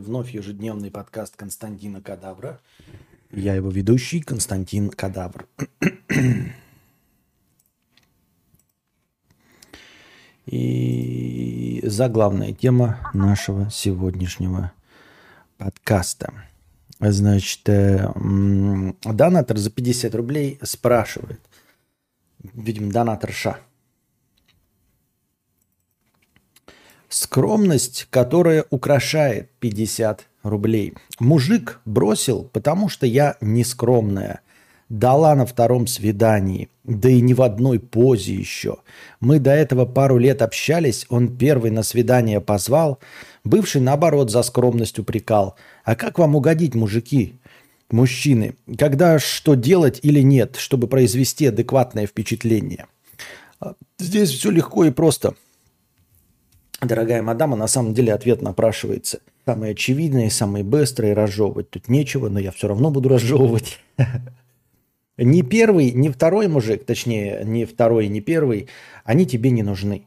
Вновь ежедневный подкаст Константина Кадавра. Я его ведущий Константин Кадавр. И заглавная тема нашего сегодняшнего подкаста. Значит, э, донатор за 50 рублей спрашивает. Видимо, донатор Скромность, которая украшает 50 рублей. Мужик бросил, потому что я нескромная. Дала на втором свидании, да и не в одной позе еще. Мы до этого пару лет общались, он первый на свидание позвал, бывший наоборот за скромность упрекал. А как вам угодить, мужики? Мужчины, когда что делать или нет, чтобы произвести адекватное впечатление? Здесь все легко и просто – дорогая мадама, на самом деле ответ напрашивается. Самый очевидный, самый быстрый, разжевывать тут нечего, но я все равно буду разжевывать. Ни первый, ни второй мужик, точнее, ни второй, ни первый, они тебе не нужны.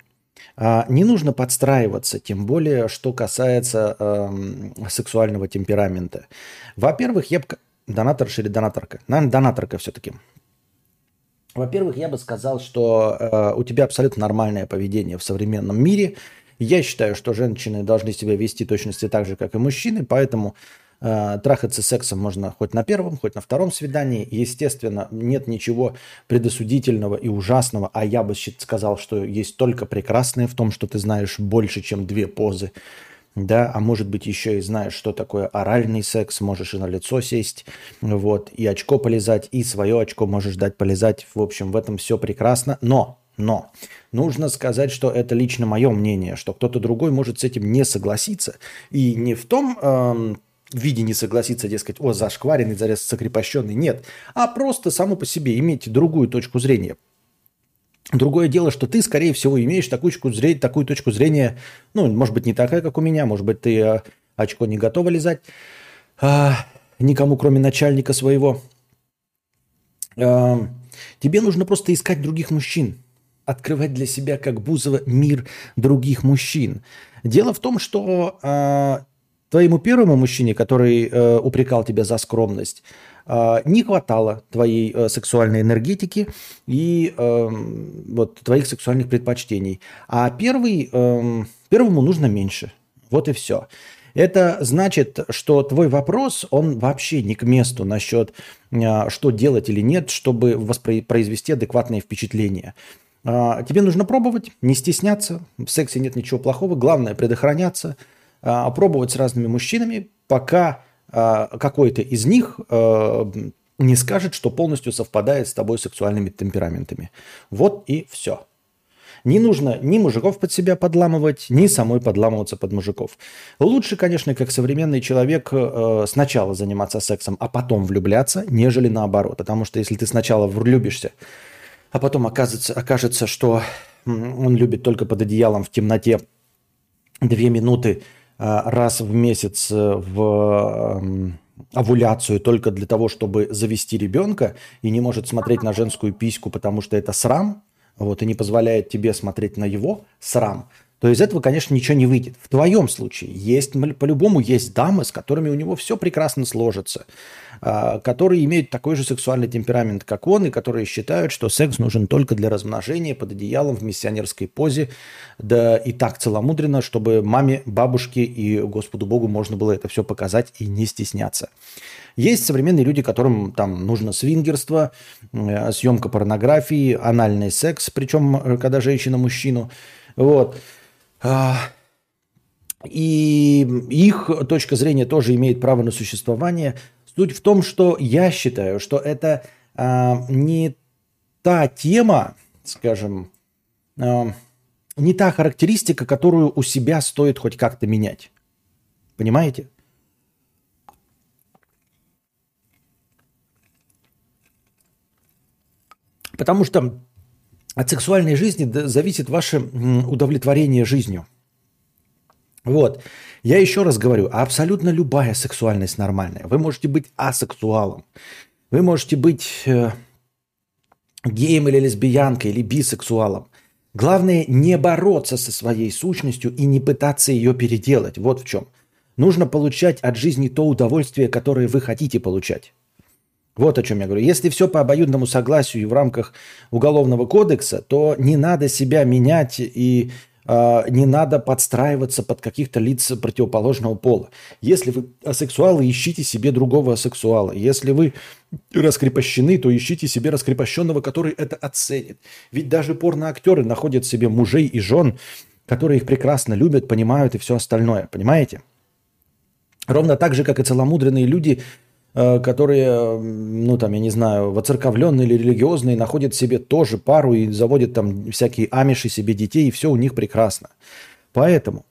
А, не нужно подстраиваться, тем более, что касается э, сексуального темперамента. Во-первых, я бы... Донаторша или донаторка? Наверное, донаторка все-таки. Во-первых, я бы сказал, что э, у тебя абсолютно нормальное поведение в современном мире – я считаю, что женщины должны себя вести точности так же, как и мужчины, поэтому э, трахаться сексом можно хоть на первом, хоть на втором свидании. Естественно, нет ничего предосудительного и ужасного, а я бы сказал, что есть только прекрасное в том, что ты знаешь больше, чем две позы. Да, а может быть еще и знаешь, что такое оральный секс, можешь и на лицо сесть, вот, и очко полезать, и свое очко можешь дать полезать. В общем, в этом все прекрасно. Но но нужно сказать, что это лично мое мнение, что кто-то другой может с этим не согласиться. И не в том эм, виде не согласиться, дескать, о, зашкваренный, зарез закрепощенный, нет. А просто само по себе иметь другую точку зрения. Другое дело, что ты, скорее всего, имеешь такую точку зрения, такую точку зрения ну, может быть, не такая, как у меня, может быть, ты э, очко не готова лизать э, никому, кроме начальника своего. Э, тебе нужно просто искать других мужчин открывать для себя, как Бузова, мир других мужчин. Дело в том, что э, твоему первому мужчине, который э, упрекал тебя за скромность, э, не хватало твоей э, сексуальной энергетики и э, вот, твоих сексуальных предпочтений. А первый, э, первому нужно меньше. Вот и все. Это значит, что твой вопрос, он вообще не к месту насчет, что делать или нет, чтобы воспроизвести адекватное впечатление. А, тебе нужно пробовать, не стесняться. В сексе нет ничего плохого. Главное предохраняться, а, пробовать с разными мужчинами, пока а, какой-то из них не скажет, что полностью совпадает с тобой сексуальными темпераментами. Вот и все. Не нужно ни мужиков под себя подламывать, ни самой подламываться под мужиков. Лучше, конечно, как современный человек э, сначала заниматься сексом, а потом влюбляться, нежели наоборот. Потому что если ты сначала влюбишься, а потом окажется, окажется, что он любит только под одеялом в темноте две минуты а, раз в месяц э, в овуляцию только для того, чтобы завести ребенка и не может смотреть на женскую письку, потому что это срам, вот, и не позволяет тебе смотреть на его срам, то из этого, конечно, ничего не выйдет. В твоем случае есть, по-любому есть дамы, с которыми у него все прекрасно сложится, которые имеют такой же сексуальный темперамент, как он, и которые считают, что секс нужен только для размножения под одеялом в миссионерской позе, да и так целомудренно, чтобы маме, бабушке и Господу Богу можно было это все показать и не стесняться. Есть современные люди, которым там нужно свингерство, э, съемка порнографии, анальный секс, причем э, когда женщина мужчину. Вот. А, и их точка зрения тоже имеет право на существование. Суть в том, что я считаю, что это а, не та тема, скажем, а, не та характеристика, которую у себя стоит хоть как-то менять. Понимаете? Потому что от сексуальной жизни зависит ваше удовлетворение жизнью. Вот. Я еще раз говорю, абсолютно любая сексуальность нормальная. Вы можете быть асексуалом. Вы можете быть э, геем или лесбиянкой, или бисексуалом. Главное не бороться со своей сущностью и не пытаться ее переделать. Вот в чем. Нужно получать от жизни то удовольствие, которое вы хотите получать. Вот о чем я говорю. Если все по обоюдному согласию и в рамках Уголовного кодекса, то не надо себя менять и не надо подстраиваться под каких-то лиц противоположного пола. Если вы асексуалы, ищите себе другого асексуала. Если вы раскрепощены, то ищите себе раскрепощенного, который это оценит. Ведь даже порноактеры находят себе мужей и жен, которые их прекрасно любят, понимают и все остальное. Понимаете? Ровно так же, как и целомудренные люди, которые, ну там, я не знаю, воцерковленные или религиозные, находят себе тоже пару и заводят там всякие амиши себе детей, и все у них прекрасно. Поэтому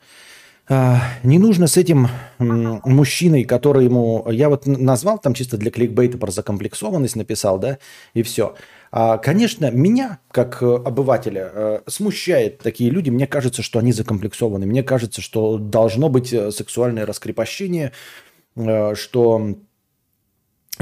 э, не нужно с этим мужчиной, который ему... Я вот назвал там чисто для кликбейта про закомплексованность написал, да, и все. А, конечно, меня, как э, обывателя, э, смущает такие люди. Мне кажется, что они закомплексованы. Мне кажется, что должно быть э, сексуальное раскрепощение, что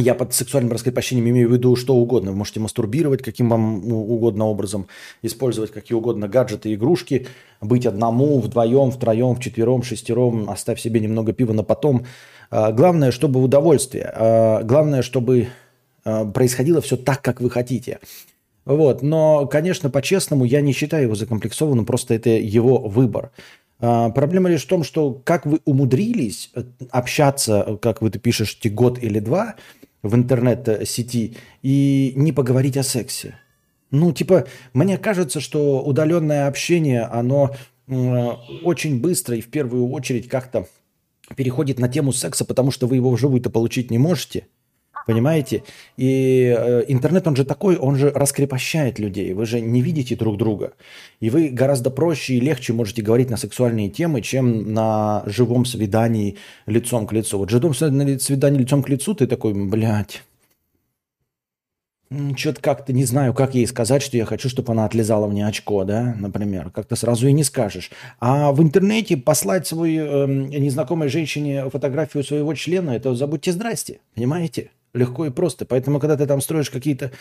я под сексуальным раскрепощением имею в виду что угодно. Вы можете мастурбировать каким вам угодно образом, использовать какие угодно гаджеты, игрушки, быть одному, вдвоем, втроем, вчетвером, шестером, оставь себе немного пива на потом. А, главное, чтобы удовольствие. А, главное, чтобы Э, происходило все так, как вы хотите. Вот. Но, конечно, по-честному, я не считаю его закомплексованным, просто это его выбор. А, проблема лишь в том, что как вы умудрились э, общаться, как вы ты пишешь, год или два в интернет-сети и не поговорить о сексе. Ну, типа, мне кажется, что удаленное общение, оно очень быстро и в первую очередь как-то переходит на тему секса, потому что вы его вживую-то получить не можете – Понимаете? И э, интернет, он же такой, он же раскрепощает людей. Вы же не видите друг друга. И вы гораздо проще и легче можете говорить на сексуальные темы, чем на живом свидании лицом к лицу. Вот живом свидании лицом к лицу ты такой, блядь, что-то как-то не знаю, как ей сказать, что я хочу, чтобы она отлезала мне очко, да, например. Как-то сразу и не скажешь. А в интернете послать свой э, незнакомой женщине фотографию своего члена, это забудьте здрасте, понимаете? Легко и просто. Поэтому, когда ты там строишь какие-то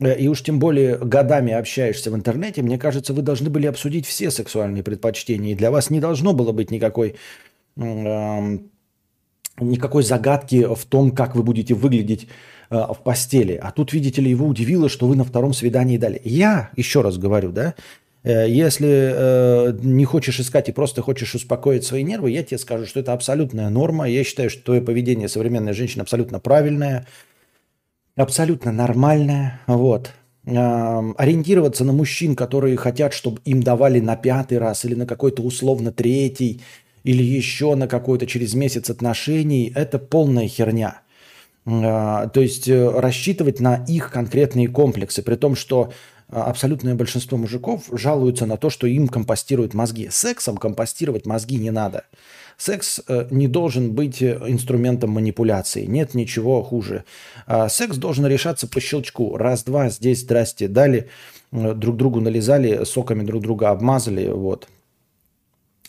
э, и уж тем более годами общаешься в интернете, мне кажется, вы должны были обсудить все сексуальные предпочтения. И для вас не должно было быть никакой, э, никакой загадки в том, как вы будете выглядеть э, в постели. А тут, видите ли, его удивило, что вы на втором свидании дали. Я, еще раз говорю, да, если э, не хочешь искать и просто хочешь успокоить свои нервы, я тебе скажу, что это абсолютная норма. Я считаю, что твое поведение современной женщины абсолютно правильное, абсолютно нормальное. Вот. Э, ориентироваться на мужчин, которые хотят, чтобы им давали на пятый раз или на какой-то условно третий, или еще на какой-то через месяц отношений, это полная херня. Э, то есть э, рассчитывать на их конкретные комплексы, при том, что а, абсолютное большинство мужиков жалуются на то, что им компостируют мозги. Сексом компостировать мозги не надо. Секс э, не должен быть э, инструментом манипуляции. Нет ничего хуже. А, секс должен решаться по щелчку. Раз-два, здесь, здрасте, дали, э, друг другу налезали, соками друг друга обмазали, вот.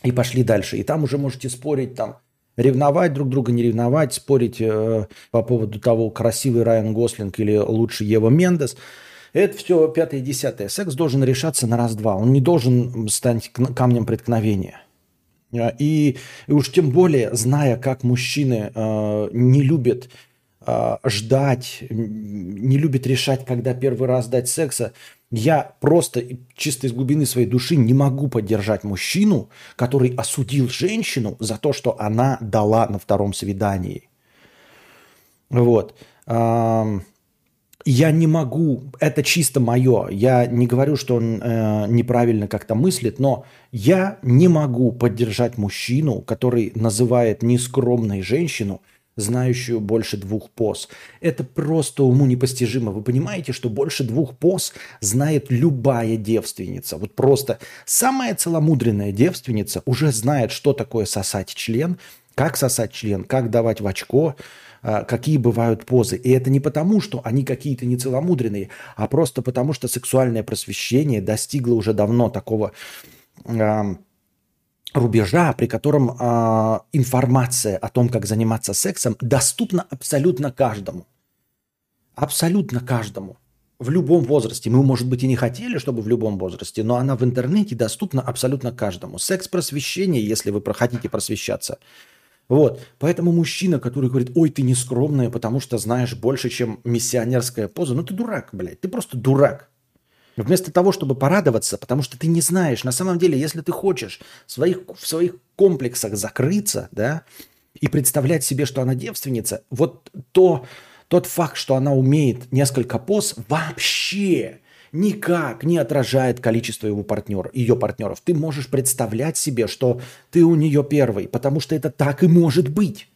И пошли дальше. И там уже можете спорить, там, ревновать друг друга, не ревновать, спорить э, по поводу того, красивый Райан Гослинг или лучше Ева Мендес – это все пятое и десятое. Секс должен решаться на раз-два. Он не должен стать камнем преткновения. А, и, и уж тем более, зная, как мужчины э, не любят э, ждать, не любят решать, когда первый раз дать секса, я просто чисто из глубины своей души не могу поддержать мужчину, который осудил женщину за то, что она дала на втором свидании. Вот я не могу, это чисто мое, я не говорю, что он э, неправильно как-то мыслит, но я не могу поддержать мужчину, который называет нескромной женщину, знающую больше двух поз. Это просто уму непостижимо. Вы понимаете, что больше двух поз знает любая девственница. Вот просто самая целомудренная девственница уже знает, что такое сосать член, как сосать член, как давать в очко, какие бывают позы. И это не потому, что они какие-то нецеломудренные, а просто потому, что сексуальное просвещение достигло уже давно такого рубежа, при котором э, информация о том, как заниматься сексом, доступна абсолютно каждому. Абсолютно каждому. В любом возрасте. Мы, может быть, и не хотели, чтобы в любом возрасте, но она в интернете доступна абсолютно каждому. Секс-просвещение, если вы хотите просвещаться – Вот. Поэтому мужчина, который говорит, ой, ты не скромная, потому что знаешь больше, чем миссионерская поза, ну ты дурак, блядь, ты просто дурак. Вместо того, чтобы порадоваться, потому что ты не знаешь, на самом деле, если ты хочешь в своих, в своих комплексах закрыться, да, и представлять себе, что она девственница, вот то, тот факт, что она умеет несколько поз, вообще никак не отражает количество его партнер, ее партнеров. Ты можешь представлять себе, что ты у нее первый, потому что это так и может быть.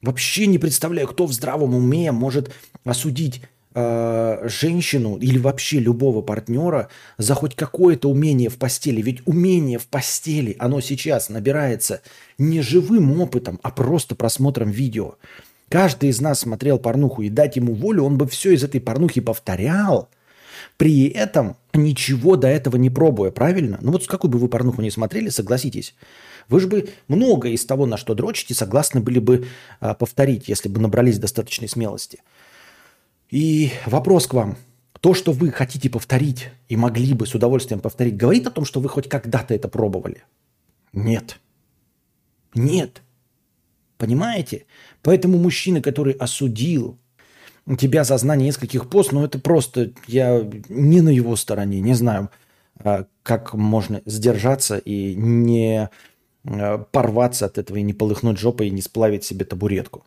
Вообще не представляю, кто в здравом уме может осудить э, женщину или вообще любого партнера за хоть какое-то умение в постели. Ведь умение в постели, оно сейчас набирается не живым опытом, а просто просмотром видео. Каждый из нас смотрел порнуху, и дать ему волю, он бы все из этой порнухи повторял – при этом ничего до этого не пробуя, правильно? Ну вот с какой бы вы порнуху не смотрели, согласитесь. Вы же бы многое из того, на что дрочите, согласны были бы а, повторить, если бы набрались достаточной смелости. И вопрос к вам. То, что вы хотите повторить и могли бы с удовольствием повторить, говорит о том, что вы хоть когда-то это пробовали? Нет. Нет. Понимаете? Поэтому мужчина, который осудил тебя за знание нескольких пост, ну это просто, я не на его стороне, не знаю, а, как можно сдержаться и не а, порваться от этого, и не полыхнуть жопой, и не сплавить себе табуретку.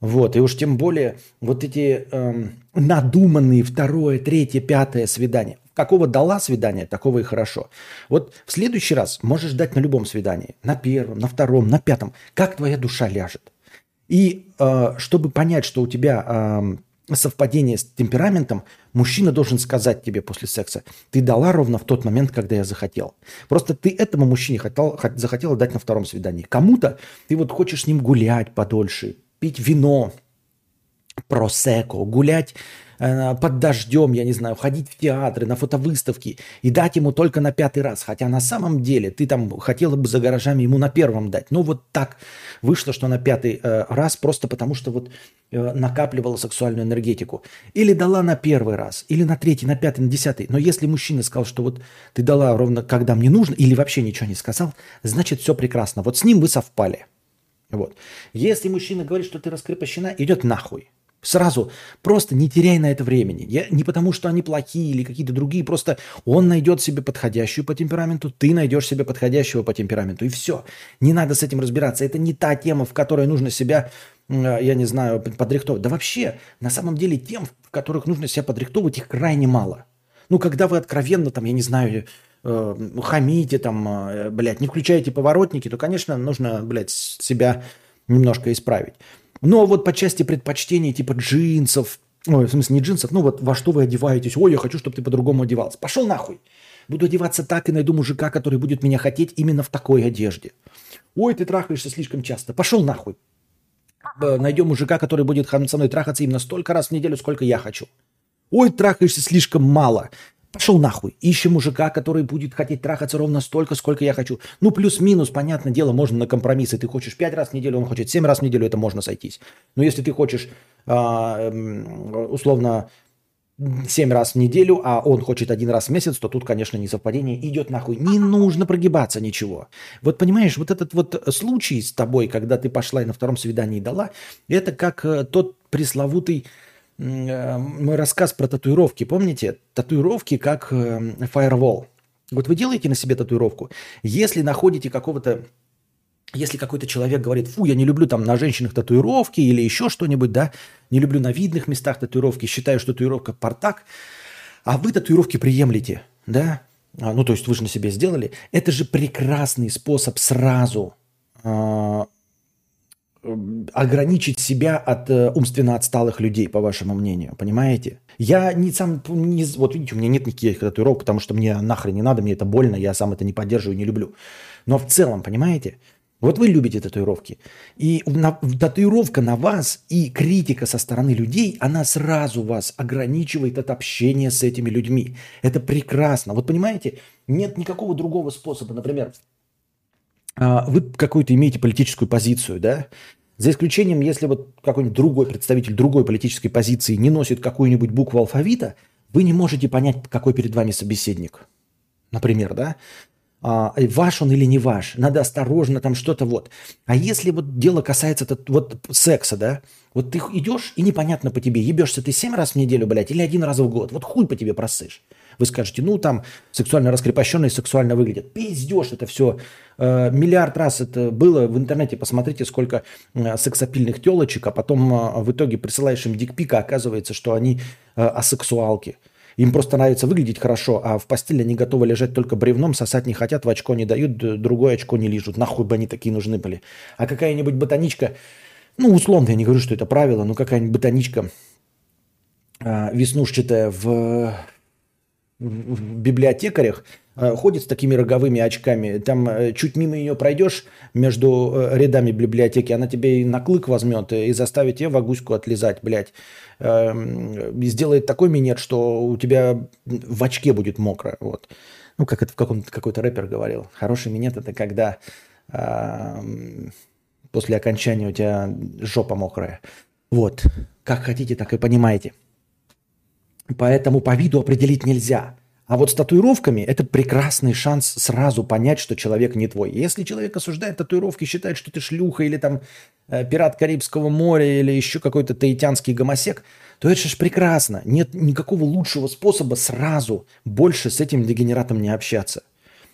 Вот, и уж тем более вот эти эм, надуманные второе, третье, пятое свидание. Какого дала свидание, такого и хорошо. Вот в следующий раз можешь дать на любом свидании. На первом, на втором, на пятом. Как твоя душа ляжет. И э, чтобы понять, что у тебя э, совпадение с темпераментом, мужчина должен сказать тебе после секса, ты дала ровно в тот момент, когда я захотел. Просто ты этому мужчине хотел, захотела дать на втором свидании. Кому-то ты вот хочешь с ним гулять подольше, пить вино, просеко, гулять под дождем, я не знаю, ходить в театры, на фотовыставки и дать ему только на пятый раз. Хотя на самом деле ты там хотела бы за гаражами ему на первом дать. Но вот так вышло, что на пятый э, раз просто потому, что вот э, накапливала сексуальную энергетику. Или дала на первый раз, или на третий, на пятый, на десятый. Но если мужчина сказал, что вот ты дала ровно когда мне нужно, или вообще ничего не сказал, значит все прекрасно. Вот с ним вы совпали. Вот. Если мужчина говорит, что ты раскрепощена, идет нахуй. Сразу просто не теряй на это времени. Я, не потому, что они плохие или какие-то другие, просто он найдет себе подходящую по темпераменту, ты найдешь себе подходящего по темпераменту. И все. Не надо с этим разбираться. Это не та тема, в которой нужно себя, я не знаю, подрихтовывать. Да вообще, на самом деле, тем, в которых нужно себя подрихтовывать, их крайне мало. Ну, когда вы откровенно, там, я не знаю, э, хамите, там, э, блядь, не включаете поворотники, то, конечно, нужно, блядь, себя немножко исправить. Но вот по части предпочтений типа джинсов, ой, в смысле не джинсов, ну вот во что вы одеваетесь, ой, я хочу, чтобы ты по-другому одевался. Пошел нахуй. Буду одеваться так и найду мужика, который будет меня хотеть именно в такой одежде. Ой, ты трахаешься слишком часто. Пошел нахуй. Найдем мужика, который будет со мной трахаться именно столько раз в неделю, сколько я хочу. Ой, трахаешься слишком мало. Пошел нахуй. Ищем мужика, который будет хотеть трахаться ровно столько, сколько я хочу. Ну, плюс-минус, понятное дело, можно на компромиссы. Ты хочешь 5 раз в неделю, он хочет 7 раз в неделю, это можно сойтись. Но если ты хочешь, а, условно, 7 раз в неделю, а он хочет один раз в месяц, то тут, конечно, не совпадение. Идет нахуй. Не нужно прогибаться ничего. Вот понимаешь, вот этот вот случай с тобой, когда ты пошла и на втором свидании дала, это как э, тот пресловутый мой рассказ про татуировки. Помните? Татуировки как фаервол. Вот вы делаете на себе татуировку. Если находите какого-то если какой-то человек говорит, фу, я не люблю там на женщинах татуировки или еще что-нибудь, да, не люблю на видных местах татуировки, считаю, что татуировка портак, а вы татуировки приемлете, да, а, ну, то есть вы же на себе сделали, это же прекрасный способ сразу а, ограничить себя от э, умственно отсталых людей, по вашему мнению, понимаете? Я не сам, не, вот видите, у меня нет никаких татуировок, потому что мне нахрен не надо, мне это больно, я сам это не поддерживаю, не люблю. Но в целом, понимаете? Вот вы любите татуировки. И на, татуировка на вас и критика со стороны людей, она сразу вас ограничивает от общения с этими людьми. Это прекрасно. Вот понимаете, нет никакого другого способа. Например, вы какую-то имеете политическую позицию, да? За исключением, если вот какой-нибудь другой представитель другой политической позиции не носит какую-нибудь букву алфавита, вы не можете понять, какой перед вами собеседник. Например, да? а, ваш он или не ваш, надо осторожно, там что-то вот. А если вот дело касается вот секса, да, вот ты идешь и непонятно по тебе, ебешься ты семь раз в неделю, блядь, или один раз в год, вот хуй по тебе просышь. Вы скажете, ну там сексуально раскрепощенные сексуально выглядят. Пиздешь это все. Э, миллиард раз это было в интернете. Посмотрите, сколько э, сексапильных телочек, а потом э, в итоге присылаешь им дикпика, оказывается, что они асексуалки. Им просто нравится выглядеть хорошо, а в постели они готовы лежать только бревном, сосать не хотят, в очко не дают, другое очко не лижут. Нахуй бы они такие нужны были. А какая-нибудь ботаничка, ну, условно, я не говорю, что это правило, но какая-нибудь ботаничка веснушчатая в, в библиотекарях э, ходит с такими роговыми очками. Там э, чуть мимо ее пройдешь между э, рядами библиотеки, она тебе и на клык возьмет и заставит тебе вагуську отлезать, блядь. Эм, сделает такой минет, что у тебя в очке будет мокро. Вот. Ну, как это в каком-то какой-то рэпер говорил. Хороший минет – это когда э, после окончания у тебя жопа мокрая. Вот. Как хотите, так и понимаете. Поэтому по виду определить нельзя. А вот с татуировками это прекрасный шанс сразу понять, что человек не твой. Если человек осуждает татуировки, считает, что ты шлюха или там э, пират Карибского моря или еще какой-то таитянский гомосек, то это же прекрасно. Нет никакого лучшего способа сразу больше с этим дегенератом не общаться.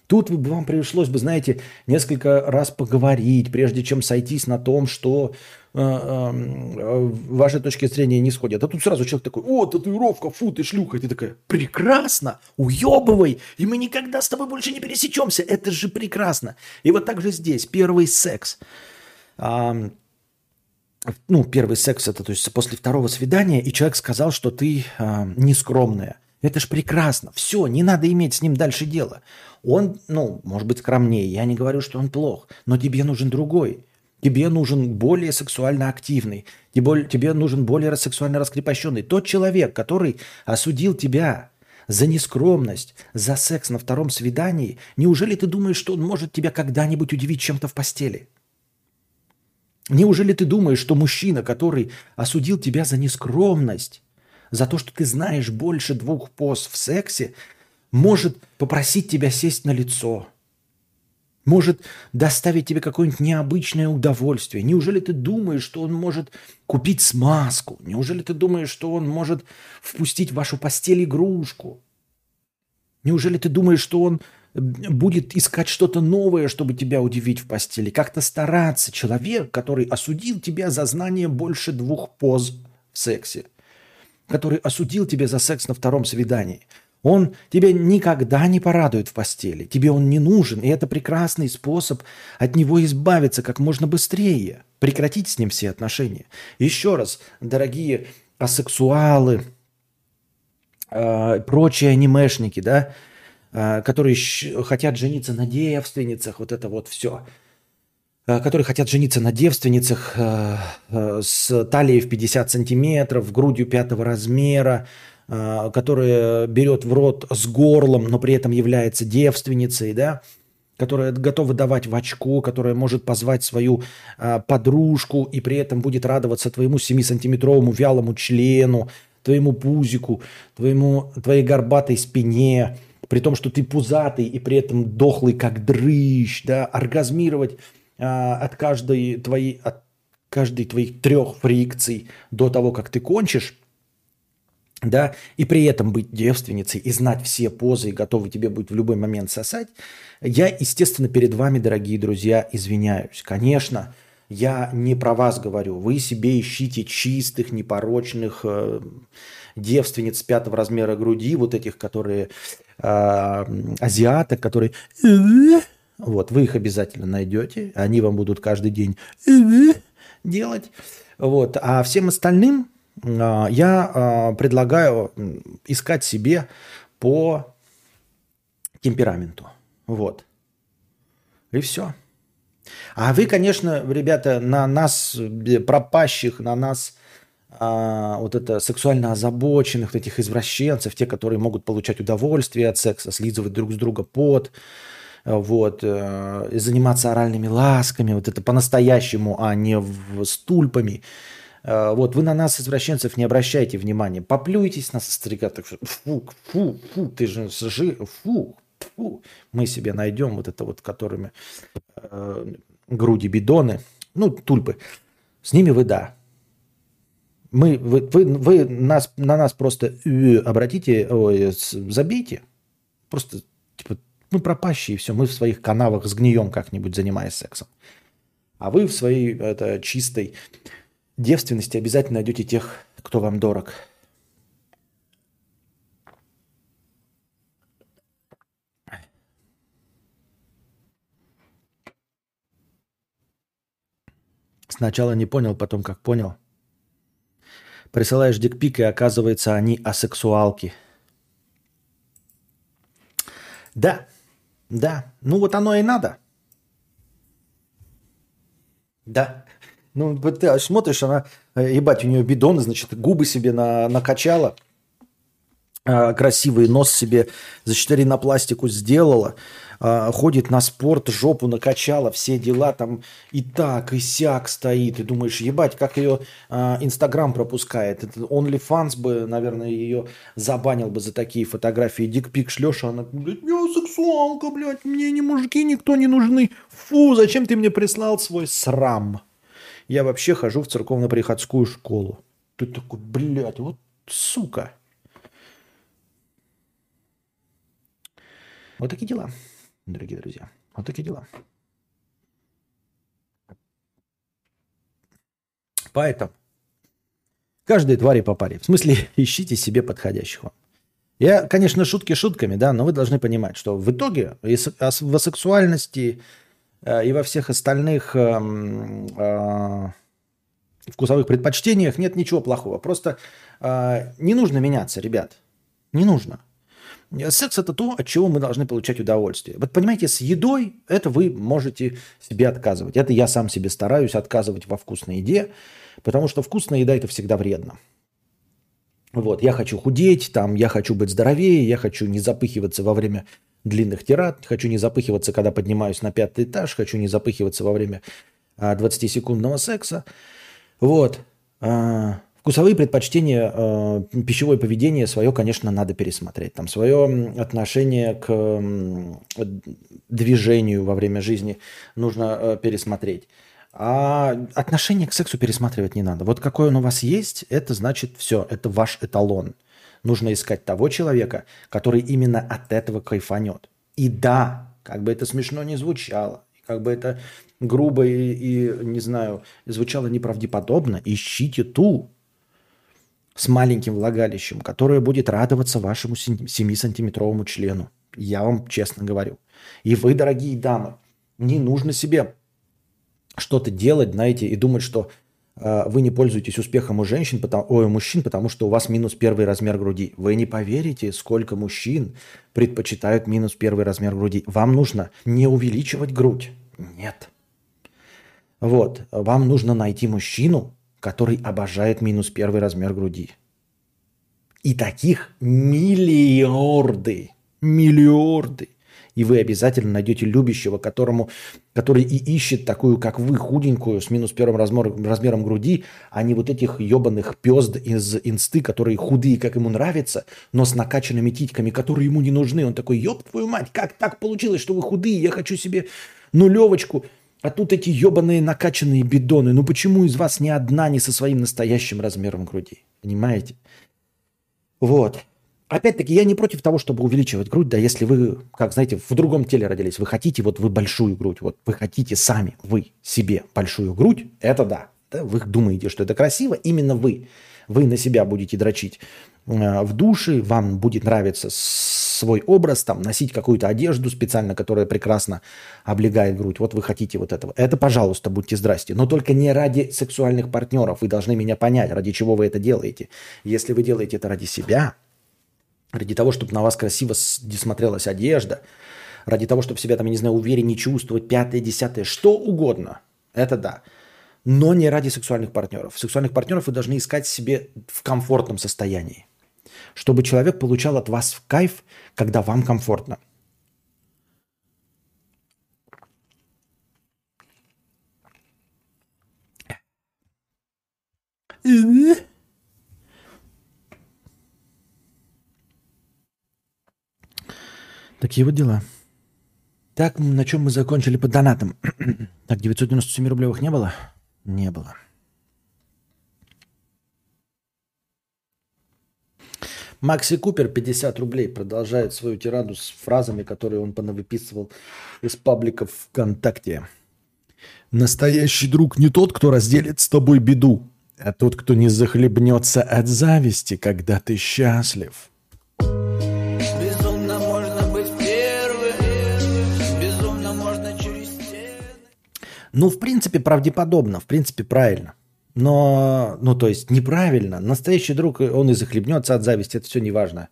Тут вам пришлось бы, знаете, несколько раз поговорить, прежде чем сойтись на том, что ваши точки зрения не сходят. А тут сразу человек такой, о, татуировка, фу, ты шлюха. И ты такая, прекрасно, уебывай, и мы никогда с тобой больше не пересечемся. Это же прекрасно. И вот так же здесь, первый секс. А, ну, первый секс, это то есть после второго свидания, и человек сказал, что ты а, нескромная. Это ж прекрасно. Все, не надо иметь с ним дальше дело. Он, ну, может быть, скромнее. Я не говорю, что он плох. Но тебе нужен другой. Тебе нужен более сексуально активный. Тебе, нужен более сексуально раскрепощенный. Тот человек, который осудил тебя за нескромность, за секс на втором свидании, неужели ты думаешь, что он может тебя когда-нибудь удивить чем-то в постели? Неужели ты думаешь, что мужчина, который осудил тебя за нескромность, за то, что ты знаешь больше двух поз в сексе, может попросить тебя сесть на лицо, может доставить тебе какое-нибудь необычное удовольствие. Неужели ты думаешь, что он может купить смазку? Неужели ты думаешь, что он может впустить в вашу постель игрушку? Неужели ты думаешь, что он будет искать что-то новое, чтобы тебя удивить в постели? Как-то стараться. Человек, который осудил тебя за знание больше двух поз в сексе – который осудил тебя за секс на втором свидании. Он тебя никогда не порадует в постели. Тебе он не нужен, и это прекрасный способ от него избавиться как можно быстрее. Прекратить с ним все отношения. Еще раз, дорогие асексуалы, э, прочие анимешники, да, э, которые хотят жениться на девственницах, вот это вот все – Э, которые хотят жениться на девственницах э, э, с талией в 50 сантиметров, грудью пятого размера, которая берет в рот с горлом, но при этом является девственницей, да, которая готова давать в очко, которая может позвать свою подружку и при этом будет радоваться твоему 7-сантиметровому вялому члену, твоему пузику, твоему, твоей горбатой спине, при том, что ты пузатый и при этом дохлый как дрыщ, да, оргазмировать а, от каждой твоей, от каждой твоих трех фрикций до того, как ты кончишь, да, и при этом быть девственницей и знать все позы и готовы тебе быть в любой момент сосать, я, естественно, перед вами, дорогие друзья, извиняюсь. Конечно, я не про вас говорю. Вы себе ищите чистых, непорочных э, девственниц пятого размера груди, вот этих, которые э, азиаток, которые вот, вы их обязательно найдете, они вам будут каждый день делать. Вот, а всем остальным я а, предлагаю искать себе по темпераменту. Вот. И все. А вы, конечно, ребята, на нас, пропащих, на нас а, вот это сексуально озабоченных, вот этих извращенцев, те, которые могут получать удовольствие от секса, слизывать друг с друга пот, вот, э, заниматься оральными ласками, вот это по-настоящему, а не в, с тульпами. Э, вот, вы на нас, извращенцев, не обращайте внимания. Поплюйтесь нас, старика, так фу, фу, фу, ты же жи, фу, фу, мы себе найдем вот это вот, которыми э, груди бидоны, ну, тульпы. С ними вы да. Мы, вы, вы, вы нас, на нас просто э, обратите, ой, забейте. Просто, типа, мы пропащие, и все, мы в своих канавах сгнием как-нибудь, занимаясь сексом. А вы в своей это, чистой девственности обязательно найдете тех, кто вам дорог. Сначала не понял, потом как понял. Присылаешь дикпик, и оказывается, они асексуалки. Да, да. Ну вот оно и надо. Да. Ну, ты смотришь, она, э, ебать, у нее бидон, значит, губы себе на, накачала, а, красивый нос себе за 4 на пластику сделала, а, ходит на спорт, жопу накачала, все дела там и так, и сяк стоит. И думаешь, ебать, как ее а, Инстаграм пропускает. Это OnlyFans бы, наверное, ее забанил бы за такие фотографии. Дикпик шлешь, а она, блядь, я сексуалка, блядь, мне не мужики никто не нужны. Фу, зачем ты мне прислал свой срам? Я вообще хожу в церковно-приходскую школу. Ты такой, блядь, вот сука. Вот такие дела дорогие друзья. Вот такие дела. Поэтому каждой твари по паре. В смысле, ищите себе подходящих вам. Я, конечно, шутки шутками, да, но вы должны понимать, что в итоге и в сексуальности и во всех остальных эм, э, вкусовых предпочтениях нет ничего плохого. Просто э, не нужно меняться, ребят. Не нужно. Секс это то, от чего мы должны получать удовольствие. Вот понимаете, с едой это вы можете себе отказывать. Это я сам себе стараюсь отказывать во вкусной еде, потому что вкусная еда это всегда вредно. Вот, я хочу худеть, там, я хочу быть здоровее, я хочу не запыхиваться во время длинных тират, хочу не запыхиваться, когда поднимаюсь на пятый этаж, хочу не запыхиваться во время а, 20-секундного секса. Вот. А, Вкусовые предпочтения, э, пищевое поведение свое, конечно, надо пересмотреть. Там свое отношение к движению во время жизни нужно пересмотреть. А отношение к сексу пересматривать не надо. Вот какой он у вас есть, это значит все, это ваш эталон. Нужно искать того человека, который именно от этого кайфанет. И да, как бы это смешно не звучало, как бы это грубо и, и не знаю, звучало неправдеподобно, ищите ту, с маленьким влагалищем, которое будет радоваться вашему 7-сантиметровому члену. Я вам честно говорю. И вы, дорогие дамы, не нужно себе что-то делать, знаете, и думать, что вы не пользуетесь успехом у женщин, потому, ой, у мужчин, потому что у вас минус первый размер груди. Вы не поверите, сколько мужчин предпочитают минус первый размер груди. Вам нужно не увеличивать грудь. Нет. Вот. Вам нужно найти мужчину, который обожает минус первый размер груди. И таких миллиарды, миллиарды. И вы обязательно найдете любящего, которому, который и ищет такую, как вы, худенькую, с минус первым размер, размером груди, а не вот этих ебаных пезд из инсты, которые худые, как ему нравится, но с накачанными титьками, которые ему не нужны. Он такой, ёб твою мать, как так получилось, что вы худые, я хочу себе нулевочку. А тут эти ебаные накачанные бидоны. Ну почему из вас ни одна не со своим настоящим размером груди? Понимаете? Вот. Опять-таки, я не против того, чтобы увеличивать грудь, да, если вы, как знаете, в другом теле родились, вы хотите, вот вы большую грудь, вот вы хотите сами, вы себе большую грудь, это да. да вы думаете, что это красиво, именно вы. Вы на себя будете дрочить э, в душе, вам будет нравиться свой образ, там, носить какую-то одежду специально, которая прекрасно облегает грудь. Вот вы хотите вот этого. Это, пожалуйста, будьте здрасте. Но только не ради сексуальных партнеров. Вы должны меня понять, ради чего вы это делаете. Если вы делаете это ради себя, ради того, чтобы на вас красиво смотрелась одежда, ради того, чтобы себя, там, я не знаю, увереннее чувствовать, пятое, десятое, что угодно. Это да. Но не ради сексуальных партнеров. Сексуальных партнеров вы должны искать себе в комфортном состоянии чтобы человек получал от вас в кайф, когда вам комфортно. Такие вот дела. Так, на чем мы закончили по донатам? так, 997 рублевых не было? Не было. Макси Купер 50 рублей продолжает свою тираду с фразами, которые он понавыписывал из пабликов ВКонтакте. Настоящий друг не тот, кто разделит с тобой беду, а тот, кто не захлебнется от зависти, когда ты счастлив. Ну, в принципе, правдеподобно, в принципе, правильно. Но, ну, то есть неправильно. Настоящий друг, он и захлебнется от зависти, это все неважно.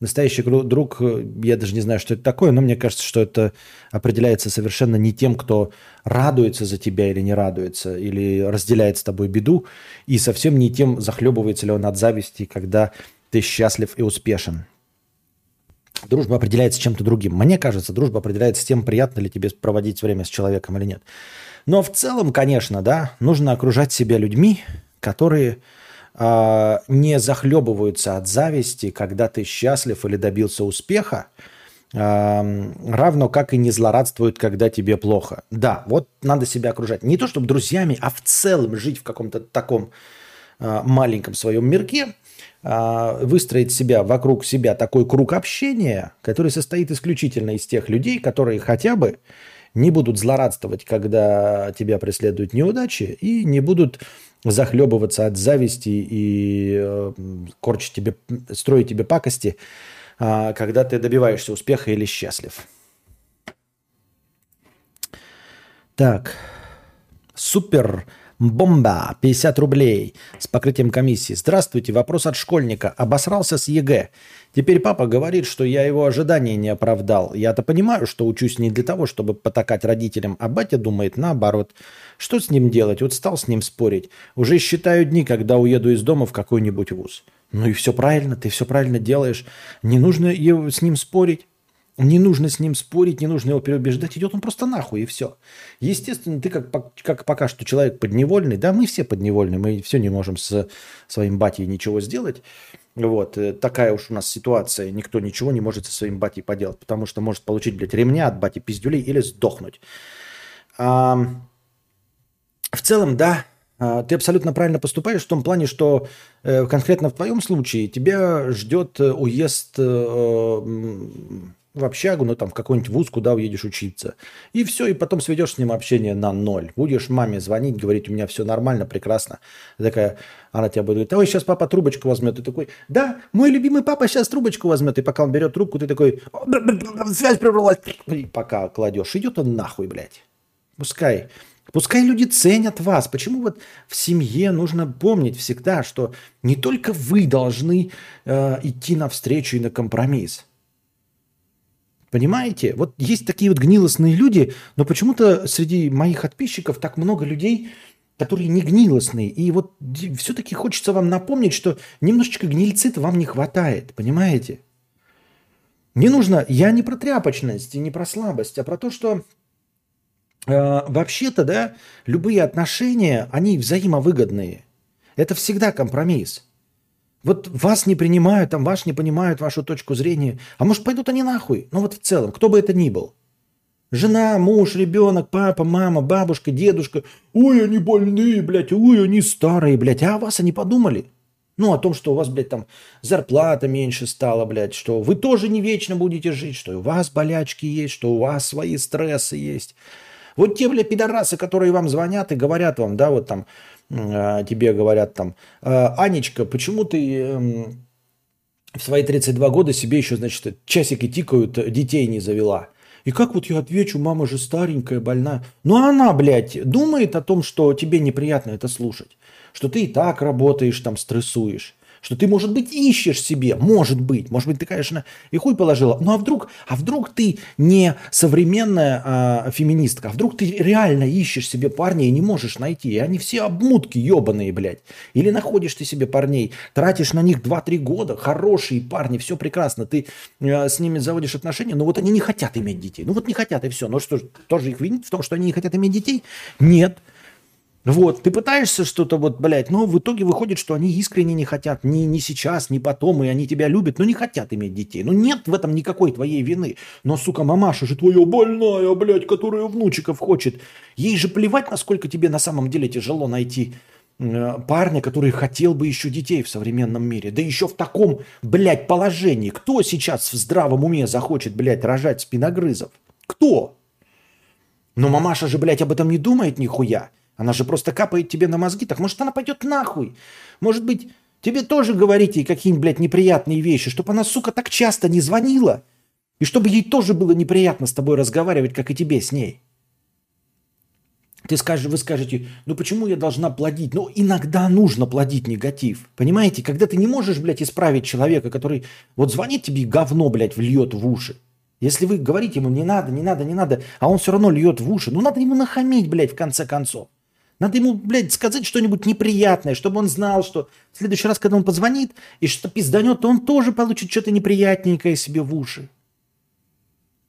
Настоящий друг, я даже не знаю, что это такое, но мне кажется, что это определяется совершенно не тем, кто радуется за тебя или не радуется, или разделяет с тобой беду, и совсем не тем, захлебывается ли он от зависти, когда ты счастлив и успешен. Дружба определяется чем-то другим. Мне кажется, дружба определяется тем, приятно ли тебе проводить время с человеком или нет. Но в целом, конечно, да, нужно окружать себя людьми, которые э, не захлебываются от зависти, когда ты счастлив или добился успеха, э, равно как и не злорадствуют, когда тебе плохо. Да, вот надо себя окружать. Не то чтобы друзьями, а в целом жить в каком-то таком э, маленьком своем мирке, выстроить себя вокруг себя такой круг общения, который состоит исключительно из тех людей, которые хотя бы не будут злорадствовать, когда тебя преследуют неудачи, и не будут захлебываться от зависти и э, корчить тебе, строить тебе пакости, э, когда ты добиваешься успеха или счастлив. Так, супер Бомба, 50 рублей с покрытием комиссии. Здравствуйте, вопрос от школьника. Обосрался с ЕГЭ. Теперь папа говорит, что я его ожидания не оправдал. Я-то понимаю, что учусь не для того, чтобы потакать родителям, а батя думает наоборот. Что с ним делать? Вот стал с ним спорить. Уже считаю дни, когда уеду из дома в какой-нибудь вуз. Ну и все правильно, ты все правильно делаешь. Не нужно с ним спорить. Не нужно с ним спорить, не нужно его переубеждать, идет он просто нахуй и все. Естественно, ты как, как пока что человек подневольный, да, мы все подневольные, мы все не можем с своим батей ничего сделать. Вот, э, такая уж у нас ситуация, никто ничего не может со своим батей поделать, потому что может получить, блядь, ремня от бати пиздюлей или сдохнуть. А, в целом, да, а, ты абсолютно правильно поступаешь в том плане, что э, конкретно в твоем случае тебя ждет э, уезд в общагу, ну там в какой-нибудь вуз, куда уедешь учиться. И все, и потом сведешь с ним общение на ноль. Будешь маме звонить, говорить, у меня все нормально, прекрасно. Такая, она тебя будет говорить, ой, сейчас папа трубочку возьмет. Ты такой, да, мой любимый папа сейчас трубочку возьмет. И пока он берет трубку, ты такой, связь прервалась. И пока кладешь, идет он нахуй, блядь. Пускай. Пускай люди ценят вас. Почему вот в семье нужно помнить всегда, что не только вы должны э, идти навстречу и на компромисс. Понимаете? Вот есть такие вот гнилостные люди, но почему-то среди моих подписчиков так много людей, которые не гнилостные. И вот все-таки хочется вам напомнить, что немножечко гнильцы-то вам не хватает, понимаете? Не нужно, я не про тряпочность и не про слабость, а про то, что э, вообще-то, да, любые отношения, они взаимовыгодные. Это всегда компромисс. Вот вас не принимают, там ваш не понимают вашу точку зрения. А может, пойдут они нахуй? Ну вот в целом, кто бы это ни был. Жена, муж, ребенок, папа, мама, бабушка, дедушка. Ой, они больные, блядь, ой, они старые, блядь. А о вас они подумали? Ну, о том, что у вас, блядь, там зарплата меньше стала, блядь, что вы тоже не вечно будете жить, что у вас болячки есть, что у вас свои стрессы есть. Вот те, блядь, пидорасы, которые вам звонят и говорят вам, да, вот там, тебе говорят там, «А, Анечка, почему ты эм, в свои 32 года себе еще, значит, часики тикают, детей не завела? И как вот я отвечу, мама же старенькая, больна. Ну она, блядь, думает о том, что тебе неприятно это слушать. Что ты и так работаешь, там, стрессуешь. Что ты, может быть, ищешь себе, может быть, может быть, ты, конечно, и хуй положила, ну а вдруг, а вдруг ты не современная а, феминистка, а вдруг ты реально ищешь себе парня и не можешь найти, и они все обмутки ебаные, блядь. Или находишь ты себе парней, тратишь на них 2-3 года, хорошие парни, все прекрасно, ты э, с ними заводишь отношения, но вот они не хотят иметь детей. Ну вот не хотят и все. Ну что, тоже их винить в том, что они не хотят иметь детей? Нет. Вот, ты пытаешься что-то вот, блядь, но в итоге выходит, что они искренне не хотят, ни, ни сейчас, ни потом, и они тебя любят, но не хотят иметь детей. Ну нет в этом никакой твоей вины. Но, сука, мамаша же твоя больная, блядь, которая внучиков хочет. Ей же плевать, насколько тебе на самом деле тяжело найти э, парня, который хотел бы еще детей в современном мире. Да еще в таком, блядь, положении. Кто сейчас в здравом уме захочет, блядь, рожать спиногрызов? Кто? Но мамаша же, блядь, об этом не думает нихуя. Она же просто капает тебе на мозги. Так может она пойдет нахуй? Может быть, тебе тоже говорить ей какие-нибудь, блядь, неприятные вещи, чтобы она, сука, так часто не звонила? И чтобы ей тоже было неприятно с тобой разговаривать, как и тебе с ней. Ты скажешь, вы скажете, ну почему я должна плодить? Ну, иногда нужно плодить негатив. Понимаете, когда ты не можешь, блядь, исправить человека, который вот звонит тебе и говно, блядь, вльет в уши. Если вы говорите ему, не надо, не надо, не надо, а он все равно льет в уши, ну надо ему нахамить, блядь, в конце концов. Надо ему, блядь, сказать что-нибудь неприятное, чтобы он знал, что в следующий раз, когда он позвонит и что пизданет, то он тоже получит что-то неприятненькое себе в уши.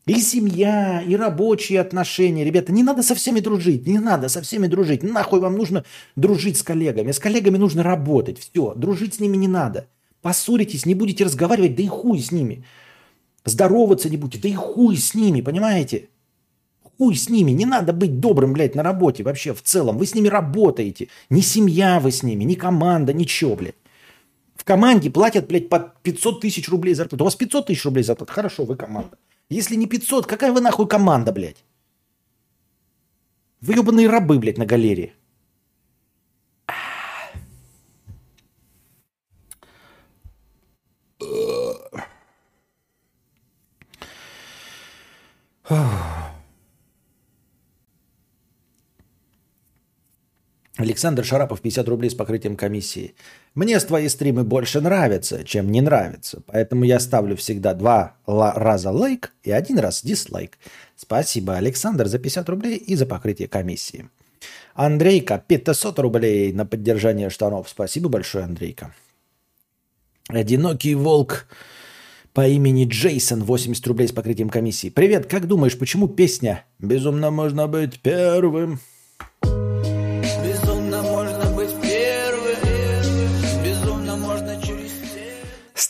И семья, и рабочие отношения. Ребята, не надо со всеми дружить, не надо со всеми дружить. Нахуй вам нужно дружить с коллегами. С коллегами нужно работать. Все, дружить с ними не надо. Поссоритесь, не будете разговаривать, да и хуй с ними. Здороваться не будете, да и хуй с ними, понимаете? Хуй с ними, не надо быть добрым, блядь, на работе вообще в целом. Вы с ними работаете. Не семья вы с ними, не команда, ничего, блядь. В команде платят, блядь, по 500 тысяч рублей зарплату. У вас 500 тысяч рублей зарплата. Хорошо, вы команда. Если не 500, какая вы нахуй команда, блядь? Вы ебаные рабы, блядь, на галерее. Oh. Александр Шарапов, 50 рублей с покрытием комиссии. Мне с твои стримы больше нравятся, чем не нравятся. Поэтому я ставлю всегда два раза лайк и один раз дизлайк. Спасибо, Александр, за 50 рублей и за покрытие комиссии. Андрейка, 500 рублей на поддержание штанов. Спасибо большое, Андрейка. Одинокий волк по имени Джейсон, 80 рублей с покрытием комиссии. Привет, как думаешь, почему песня «Безумно можно быть первым»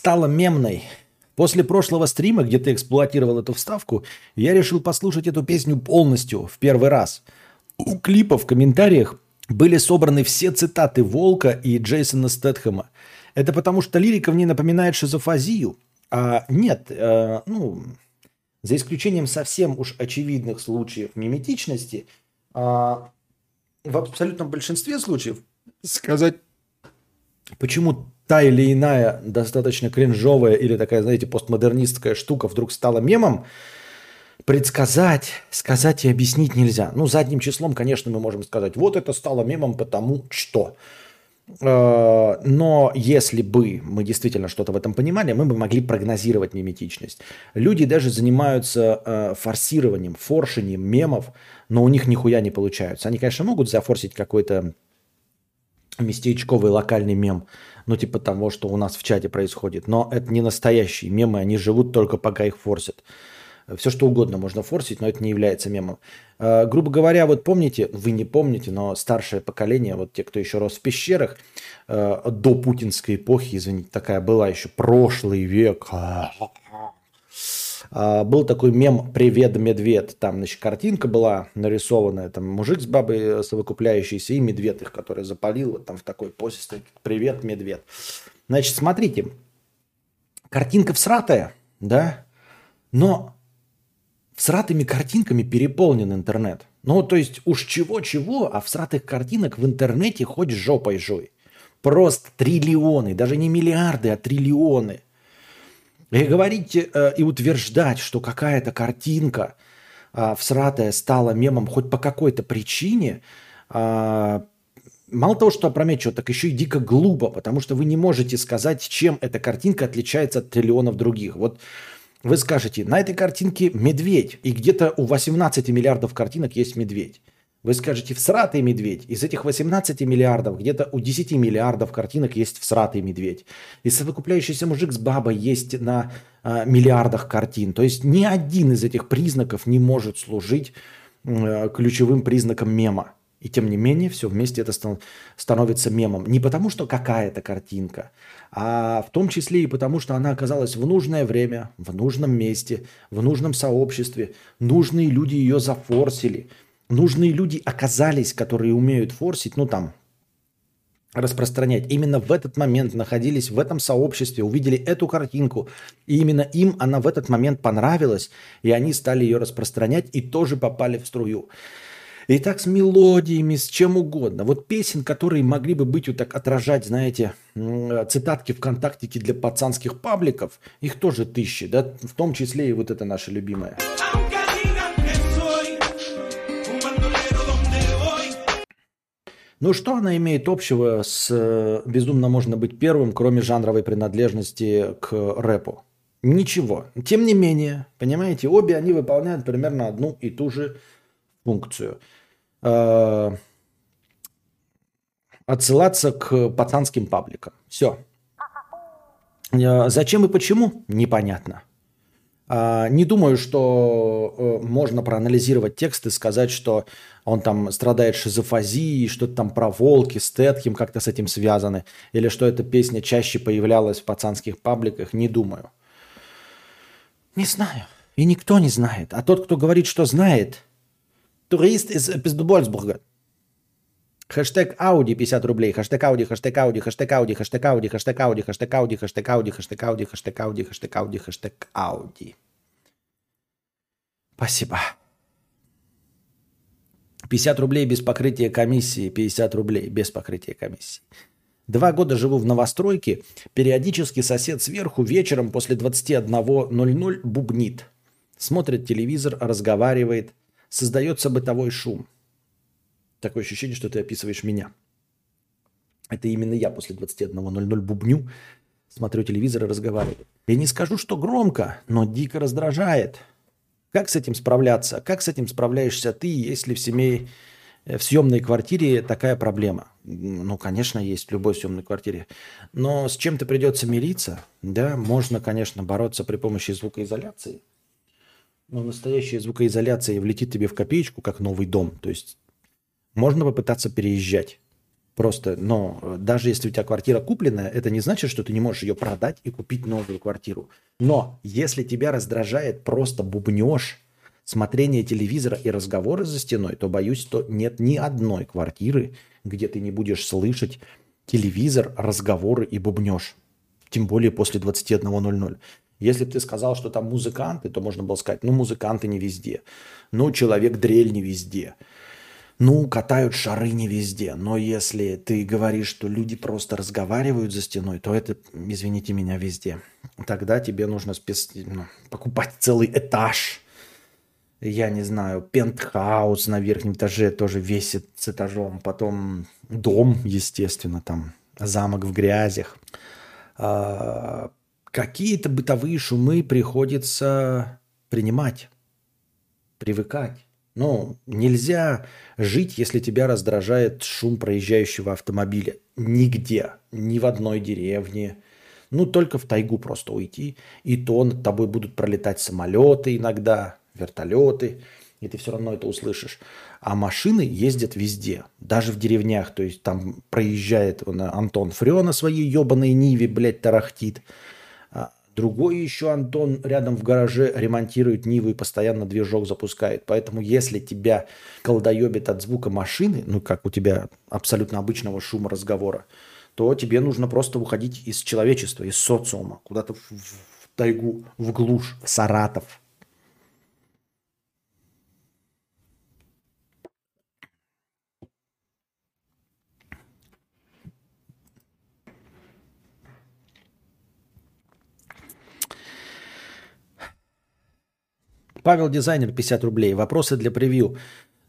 стала мемной. После прошлого стрима, где ты эксплуатировал эту вставку, я решил послушать эту песню полностью, в первый раз. У клипа в комментариях были собраны все цитаты Волка и Джейсона Стэтхэма. Это потому, что лирика в ней напоминает шизофазию. А нет, э, ну, за исключением совсем уж очевидных случаев миметичности, э, в абсолютном большинстве случаев сказать, почему та или иная достаточно кринжовая или такая, знаете, постмодернистская штука вдруг стала мемом, предсказать, сказать и объяснить нельзя. Ну, задним числом, конечно, мы можем сказать, вот это стало мемом, потому что. Э, но если бы мы действительно что-то в этом понимали, мы бы могли прогнозировать миметичность. Люди даже занимаются э, форсированием, форшением мемов, но у них нихуя не получаются. Они, конечно, могут зафорсить какой-то местечковый локальный мем, ну типа того, что у нас в чате происходит. Но это не настоящие мемы, они живут только пока их форсят. Все что угодно можно форсить, но это не является мемом. Э, грубо говоря, вот помните, вы не помните, но старшее поколение, вот те, кто еще рос в пещерах, э, до путинской эпохи, извините, такая была еще прошлый век, был такой мем «Привет, медведь». Там, значит, картинка была нарисованная, там мужик с бабой совокупляющийся и медведь их, который запалил, вот там в такой позе стоит «Привет, медведь». Значит, смотрите, картинка всратая, да, но всратыми картинками переполнен интернет. Ну, то есть уж чего-чего, а всратых картинок в интернете хоть жопой жуй. Просто триллионы, даже не миллиарды, а триллионы – и говорить э, и утверждать, что какая-то картинка э, всратая стала мемом хоть по какой-то причине, э, мало того, что опрометчиво, так еще и дико глупо, потому что вы не можете сказать, чем эта картинка отличается от триллионов других. Вот вы скажете, на этой картинке медведь, и где-то у 18 миллиардов картинок есть медведь. Вы скажете «всратый медведь». Из этих 18 миллиардов где-то у 10 миллиардов картинок есть всратый медведь. И совокупляющийся мужик с бабой есть на э, миллиардах картин. То есть ни один из этих признаков не может служить э, ключевым признаком мема. И тем не менее, все вместе это становится мемом. Не потому, что какая-то картинка, а в том числе и потому, что она оказалась в нужное время, в нужном месте, в нужном сообществе. Нужные люди ее зафорсили. Нужные люди оказались, которые умеют форсить, ну там, распространять. Именно в этот момент находились в этом сообществе, увидели эту картинку, и именно им она в этот момент понравилась, и они стали ее распространять и тоже попали в струю. И так с мелодиями, с чем угодно. Вот песен, которые могли бы быть вот так отражать, знаете, цитатки ВКонтактике для пацанских пабликов, их тоже тысячи, да, в том числе и вот это наша любимая. Ну что она имеет общего с э, «Безумно можно быть первым», кроме жанровой принадлежности к рэпу? Ничего. Тем не менее, понимаете, обе они выполняют примерно одну и ту же функцию. Э, отсылаться к пацанским пабликам. Все. Э, зачем и почему? Непонятно. А, не думаю, что э, можно проанализировать текст и сказать, что он там страдает шизофазией, что-то там про волки, стетхим как-то с этим связаны, или что эта песня чаще появлялась в пацанских пабликах, не думаю. Не знаю. И никто не знает. А тот, кто говорит, что знает, турист из Пиздубольсбурга. Хэштег Ауди 50 рублей. Хэштег Ауди, хэштег Ауди, хэштег Ауди, хэштег Ауди, хэштег Ауди, хэштег Ауди, хэштег Ауди, хэштег Ауди, хэштег Ауди, хэштег Ауди, хэштег Ауди. Спасибо. 50 рублей без покрытия комиссии, 50 рублей без покрытия комиссии. Два года живу в новостройке. Периодически сосед сверху вечером после 21.00 бубнит. Смотрит телевизор, разговаривает. Создается бытовой шум. Такое ощущение, что ты описываешь меня. Это именно я после 21.00 бубню, смотрю телевизор и разговариваю. Я не скажу, что громко, но дико раздражает. Как с этим справляться? Как с этим справляешься ты, если в семье, э, в съемной квартире такая проблема? Ну, конечно, есть в любой съемной квартире. Но с чем-то придется мириться. Да, можно, конечно, бороться при помощи звукоизоляции. Но настоящая звукоизоляция влетит тебе в копеечку, как новый дом. То есть можно попытаться переезжать. Просто, но э, даже если у тебя квартира купленная, это не значит, что ты не можешь ее продать и купить новую квартиру. Но если тебя раздражает просто бубнеж, смотрение телевизора и разговоры за стеной, то боюсь, что нет ни одной квартиры, где ты не будешь слышать телевизор, разговоры и бубнеж. Тем более после 21.00. Если бы ты сказал, что там музыканты, то можно было сказать, ну, музыканты не везде. Ну, человек дрель не везде. Ну, катают шары не везде. Но если ты говоришь, что люди просто разговаривают за стеной, то это, извините меня, везде. Тогда тебе нужно спец... ну, покупать целый этаж. Я не знаю, пентхаус на верхнем этаже тоже весит с этажом. Потом дом, естественно, там замок в грязях. А, какие-то бытовые шумы приходится принимать, привыкать. Ну, нельзя жить, если тебя раздражает шум проезжающего автомобиля. Нигде, ни в одной деревне. Ну, только в тайгу просто уйти. И то над тобой будут пролетать самолеты иногда, вертолеты. И ты все равно это услышишь. А машины ездят везде, даже в деревнях. То есть там проезжает он, Антон Фрё на своей ебаной Ниве, блядь, тарахтит. Другой еще Антон рядом в гараже ремонтирует Ниву и постоянно движок запускает. Поэтому если тебя колдоебит от звука машины, ну как у тебя абсолютно обычного шума разговора, то тебе нужно просто уходить из человечества, из социума, куда-то в, в тайгу, в глушь, в Саратов. Павел Дизайнер, 50 рублей. Вопросы для превью.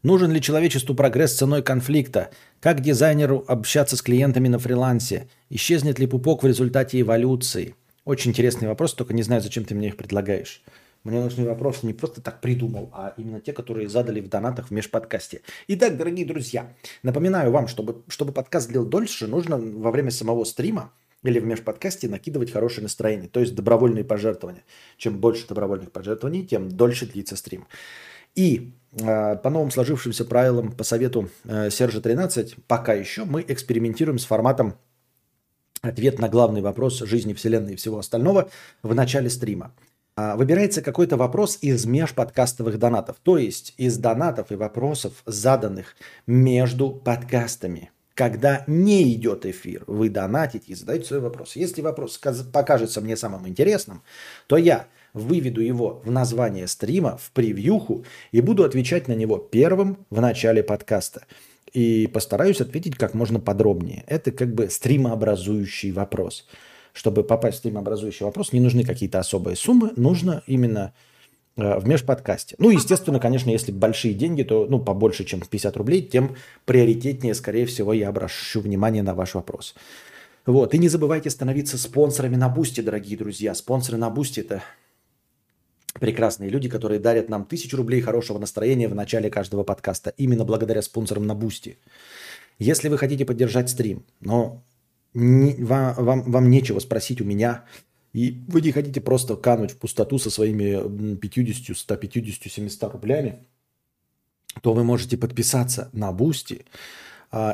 Нужен ли человечеству прогресс ценой конфликта? Как дизайнеру общаться с клиентами на фрилансе? Исчезнет ли пупок в результате эволюции? Очень интересный вопрос, только не знаю, зачем ты мне их предлагаешь. Мне нужны вопросы не просто так придумал, а именно те, которые задали в донатах в межподкасте. Итак, дорогие друзья, напоминаю вам, чтобы, чтобы подкаст длил дольше, нужно во время самого стрима или в межподкасте накидывать хорошее настроение, то есть добровольные пожертвования. Чем больше добровольных пожертвований, тем дольше длится стрим. И э, по новым сложившимся правилам, по совету э, Сержа 13, пока еще мы экспериментируем с форматом ответ на главный вопрос жизни, Вселенной и всего остального в начале стрима. А, выбирается какой-то вопрос из межподкастовых донатов, то есть из донатов и вопросов, заданных между подкастами. Когда не идет эфир, вы донатите и задаете свой вопрос. Если вопрос покажется мне самым интересным, то я выведу его в название стрима, в превьюху и буду отвечать на него первым в начале подкаста. И постараюсь ответить как можно подробнее. Это как бы стримообразующий вопрос чтобы попасть в стримообразующий вопрос, не нужны какие-то особые суммы, нужно именно в межподкасте. Ну, естественно, конечно, если большие деньги, то ну, побольше, чем 50 рублей, тем приоритетнее, скорее всего, я обращу внимание на ваш вопрос. Вот. И не забывайте становиться спонсорами на Бусти, дорогие друзья. Спонсоры на Бусти – это прекрасные люди, которые дарят нам тысячу рублей хорошего настроения в начале каждого подкаста. Именно благодаря спонсорам на Бусти. Если вы хотите поддержать стрим, но не, вам, вам, вам нечего спросить у меня, и вы не хотите просто кануть в пустоту со своими 50, 150, 700 рублями, то вы можете подписаться на Бусти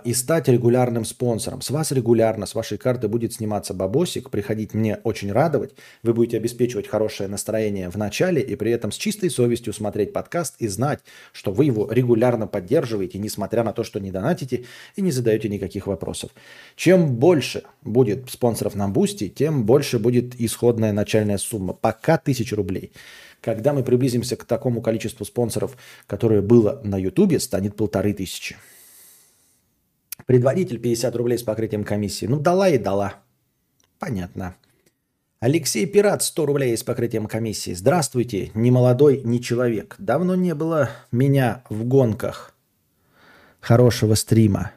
и стать регулярным спонсором. С вас регулярно, с вашей карты будет сниматься бабосик, приходить мне очень радовать. Вы будете обеспечивать хорошее настроение в начале и при этом с чистой совестью смотреть подкаст и знать, что вы его регулярно поддерживаете, несмотря на то, что не донатите и не задаете никаких вопросов. Чем больше будет спонсоров на Бусти, тем больше будет исходная начальная сумма. Пока 1000 рублей. Когда мы приблизимся к такому количеству спонсоров, которое было на Ютубе, станет полторы тысячи. Предводитель 50 рублей с покрытием комиссии. Ну, дала и дала. Понятно. Алексей Пират 100 рублей с покрытием комиссии. Здравствуйте, не молодой, не человек. Давно не было меня в гонках. Хорошего стрима.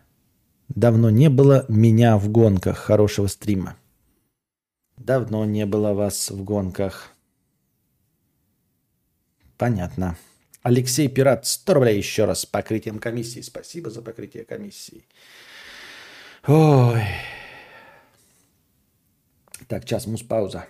Давно не было меня в гонках. Хорошего стрима. Давно не было вас в гонках. Понятно. Алексей Пират, 100 рублей еще раз с покрытием комиссии. Спасибо за покрытие комиссии. Ой. Так, час, мус-пауза.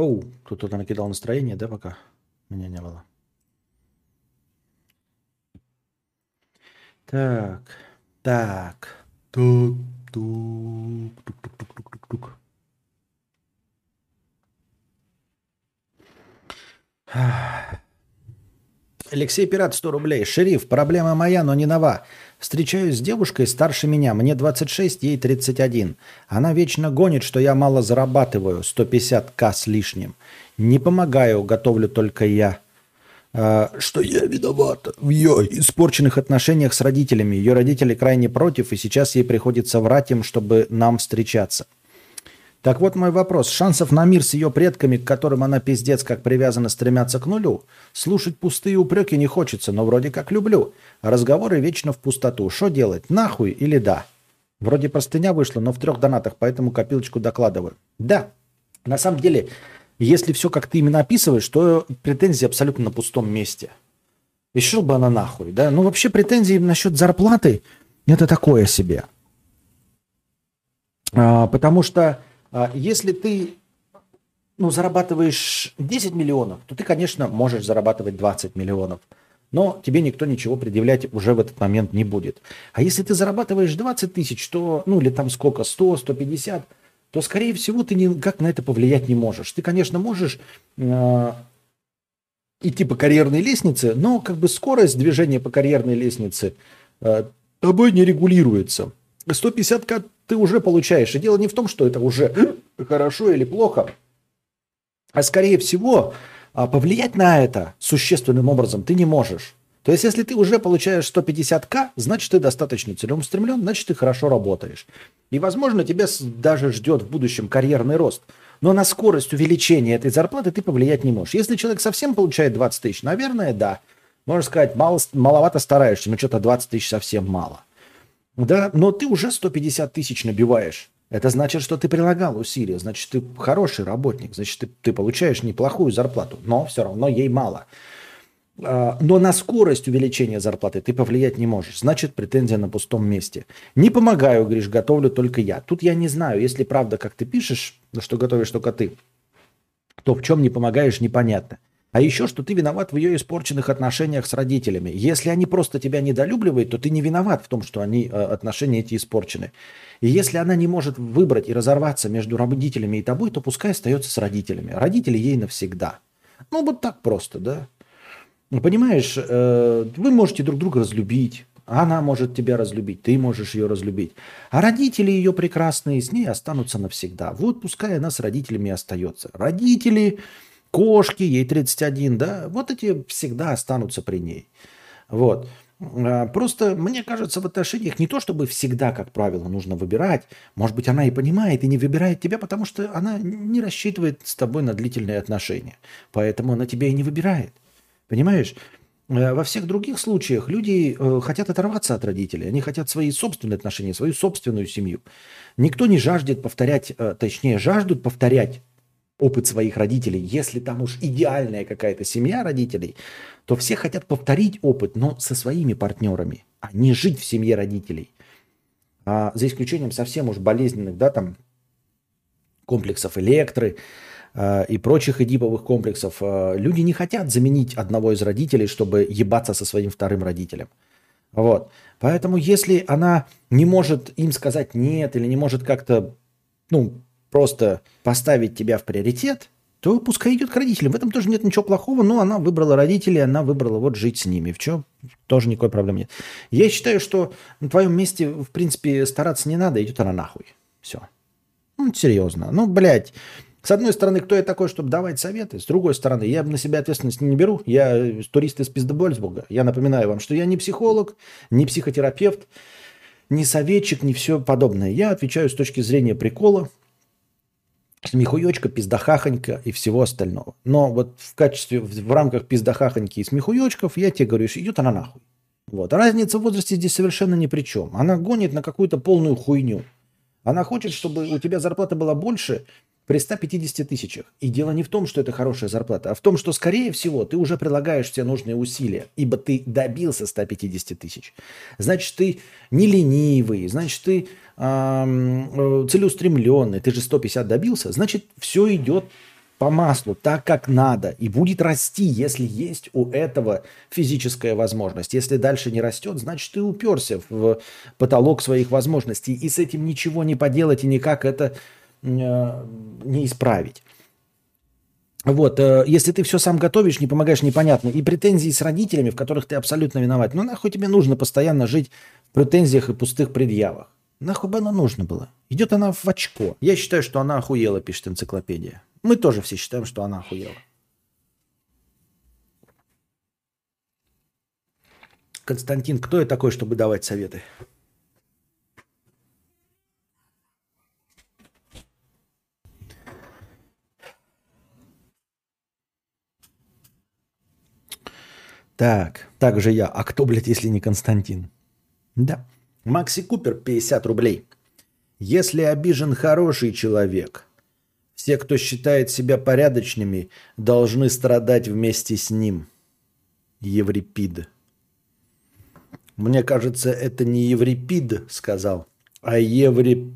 Оу, кто-то накидал настроение, да, пока меня не было. Так, так, тук, тук, тук, тук, тук, тук, тук, тук. Алексей Пират, 100 рублей. Шериф, проблема моя, но не нова. Встречаюсь с девушкой старше меня, мне 26, ей 31. Она вечно гонит, что я мало зарабатываю, 150к с лишним. Не помогаю, готовлю только я. А, что я виновата в ее испорченных отношениях с родителями. Ее родители крайне против, и сейчас ей приходится врать им, чтобы нам встречаться. Так вот мой вопрос. Шансов на мир с ее предками, к которым она пиздец как привязана, стремятся к нулю? Слушать пустые упреки не хочется, но вроде как люблю. Разговоры вечно в пустоту. Что делать? Нахуй или да? Вроде простыня вышла, но в трех донатах, поэтому копилочку докладываю. Да, на самом деле, если все как ты именно описываешь, то претензии абсолютно на пустом месте. Шел бы она нахуй, да? Ну вообще претензии насчет зарплаты это такое себе. А, потому что если ты ну, зарабатываешь 10 миллионов, то ты, конечно, можешь зарабатывать 20 миллионов. Но тебе никто ничего предъявлять уже в этот момент не будет. А если ты зарабатываешь 20 тысяч, то, ну или там сколько, 100, 150, то, скорее всего, ты никак на это повлиять не можешь. Ты, конечно, можешь э, идти по карьерной лестнице, но как бы скорость движения по карьерной лестнице э, тобой не регулируется. 150к ты уже получаешь. И дело не в том, что это уже хорошо или плохо, а скорее всего а, повлиять на это существенным образом ты не можешь. То есть, если ты уже получаешь 150к, значит, ты достаточно целеустремлен, значит, ты хорошо работаешь. И, возможно, тебя даже ждет в будущем карьерный рост. Но на скорость увеличения этой зарплаты ты повлиять не можешь. Если человек совсем получает 20 тысяч, наверное, да. Можно сказать, мало, маловато стараешься, но что-то 20 тысяч совсем мало. Да, но ты уже 150 тысяч набиваешь. Это значит, что ты прилагал усилия, значит, ты хороший работник, значит, ты, ты получаешь неплохую зарплату, но все равно ей мало. А, но на скорость увеличения зарплаты ты повлиять не можешь. Значит, претензия на пустом месте. Не помогаю, говоришь, готовлю только я. Тут я не знаю, если правда, как ты пишешь, что готовишь только ты, то в чем не помогаешь, непонятно. А еще, что ты виноват в ее испорченных отношениях с родителями. Если они просто тебя недолюбливают, то ты не виноват в том, что они, э, отношения эти испорчены. И если она не может выбрать и разорваться между родителями и тобой, то пускай остается с родителями. Родители ей навсегда. Ну, вот так просто, да. Ну, понимаешь, э, вы можете друг друга разлюбить, она может тебя разлюбить, ты можешь ее разлюбить. А родители ее прекрасные с ней останутся навсегда. Вот пускай она с родителями остается. Родители кошки, ей 31, да, вот эти всегда останутся при ней. Вот. А, просто, мне кажется, в отношениях не то, чтобы всегда, как правило, нужно выбирать. Может быть, она и понимает, и не выбирает тебя, потому что она не рассчитывает с тобой на длительные отношения. Поэтому она тебя и не выбирает. Понимаешь? Э, во всех других случаях люди э, хотят оторваться от родителей. Они хотят свои собственные отношения, свою собственную семью. Никто не жаждет повторять, э, точнее, жаждут повторять опыт своих родителей. Если там уж идеальная какая-то семья родителей, то все хотят повторить опыт, но со своими партнерами, а не жить в семье родителей. А за исключением совсем уж болезненных, да, там, комплексов электры э, и прочих эдиповых комплексов, э, люди не хотят заменить одного из родителей, чтобы ебаться со своим вторым родителем. Вот. Поэтому если она не может им сказать нет или не может как-то, ну, просто поставить тебя в приоритет, то пускай идет к родителям. В этом тоже нет ничего плохого, но она выбрала родителей, она выбрала вот жить с ними. В чем тоже никакой проблемы нет. Я считаю, что на твоем месте, в принципе, стараться не надо, идет она нахуй. Все. Ну, серьезно. Ну, блядь, с одной стороны, кто я такой, чтобы давать советы? С другой стороны, я на себя ответственность не беру. Я турист из Пиздебольсбурга. Я напоминаю вам, что я не психолог, не психотерапевт, не советчик, не все подобное. Я отвечаю с точки зрения прикола, смехуёчка, пиздахахонька и всего остального. Но вот в качестве, в, рамках пиздахахоньки и смехуёчков я тебе говорю, идет она нахуй. Вот. А разница в возрасте здесь совершенно ни при чем. Она гонит на какую-то полную хуйню. Она хочет, чтобы у тебя зарплата была больше, при 150 тысячах. И дело не в том, что это хорошая зарплата, а в том, что, скорее всего, ты уже прилагаешь все нужные усилия, ибо ты добился 150 тысяч. Значит, ты не ленивый, значит, ты э, целеустремленный, ты же 150 добился, значит, все идет по маслу, так как надо, и будет расти, если есть у этого физическая возможность. Если дальше не растет, значит, ты уперся в потолок своих возможностей, и с этим ничего не поделать, и никак это не исправить. Вот, э, если ты все сам готовишь, не помогаешь, непонятно. И претензии с родителями, в которых ты абсолютно виноват. Ну нахуй тебе нужно постоянно жить в претензиях и пустых предъявах? Нахуй бы она нужно было? Идет она в очко. Я считаю, что она охуела, пишет энциклопедия. Мы тоже все считаем, что она охуела. Константин, кто я такой, чтобы давать советы? Так, также я. А кто, блядь, если не Константин? Да. Макси Купер, 50 рублей. Если обижен хороший человек, все, кто считает себя порядочными, должны страдать вместе с ним. Еврипид. Мне кажется, это не Еврипид сказал, а Еврипидор.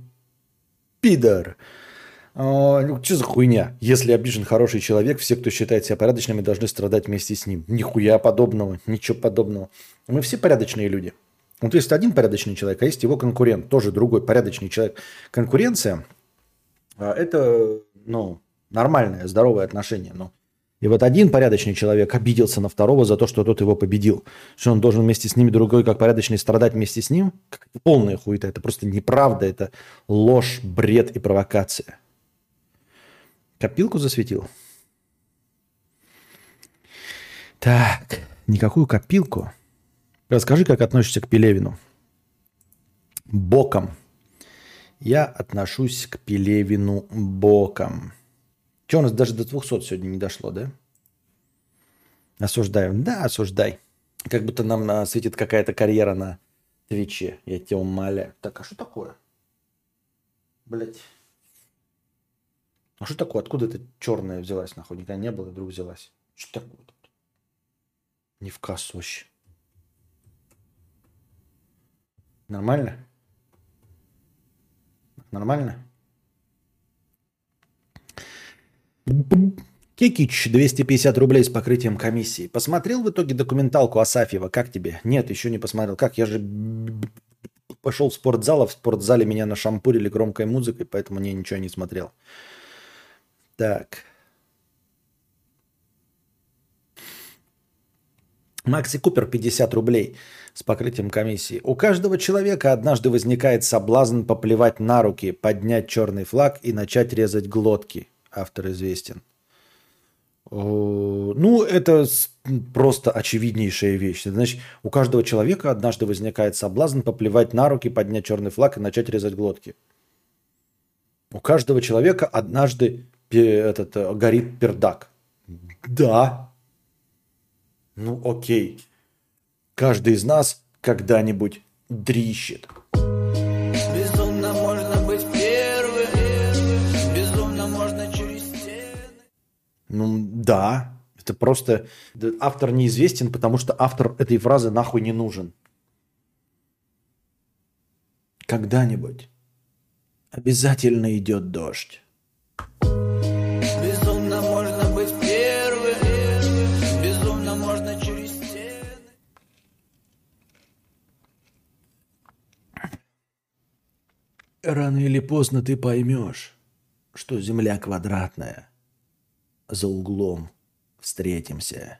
А, ну, что за хуйня? Если обижен хороший человек, все, кто считает себя порядочными, должны страдать вместе с ним. Нихуя подобного, ничего подобного. Мы все порядочные люди. Вот есть один порядочный человек, а есть его конкурент, тоже другой порядочный человек. Конкуренция а, – это ну, нормальное, здоровое отношение. Но и вот один порядочный человек обиделся на второго за то, что тот его победил. Что он должен вместе с ними, другой, как порядочный, страдать вместе с ним? Полная хуета. Это просто неправда, это ложь, бред и провокация. Копилку засветил? Так, никакую копилку. Расскажи, как относишься к Пелевину. Боком. Я отношусь к Пелевину боком. Что, у нас даже до 200 сегодня не дошло, да? Осуждаем. Да, осуждай. Как будто нам светит какая-то карьера на Твиче. Я тебя умоляю. Так, а что такое? Блять. А что такое? Откуда это черная взялась, нахуй? Никогда не было, вдруг взялась. Что такое? Не в кассу вообще. Нормально? Нормально? Кикич, 250 рублей с покрытием комиссии. Посмотрел в итоге документалку Асафьева? Как тебе? Нет, еще не посмотрел. Как? Я же пошел в спортзал, а в спортзале меня нашампурили громкой музыкой, поэтому я ничего не смотрел. Так. Макси Купер 50 рублей с покрытием комиссии. У каждого человека однажды возникает соблазн поплевать на руки, поднять черный флаг и начать резать глотки. Автор известен. Ну, это просто очевиднейшая вещь. Значит, у каждого человека однажды возникает соблазн поплевать на руки, поднять черный флаг и начать резать глотки. У каждого человека однажды этот, э, горит пердак. Да. Ну, окей. Каждый из нас когда-нибудь дрищет. Безумно можно быть первым, безумно можно через стены. Ну, да. Это просто... Автор неизвестен, потому что автор этой фразы нахуй не нужен. Когда-нибудь обязательно идет дождь. Рано или поздно ты поймешь, что Земля квадратная. За углом встретимся.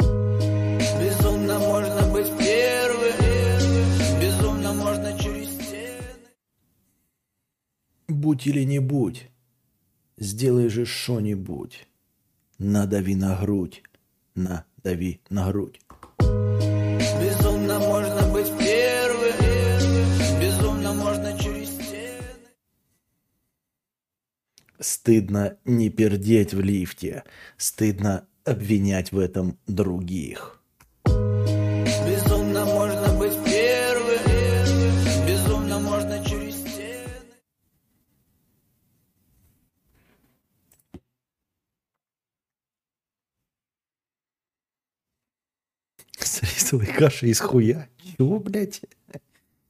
Безумно можно быть первым, безумно можно через стены. Будь или не будь, сделай же что-нибудь. Надави на грудь, надави на грудь. Стыдно не пердеть в лифте. Стыдно обвинять в этом других. Безумно можно быть первым, безумно можно через стены. С рисовой кашей из хуя? Чего, блядь?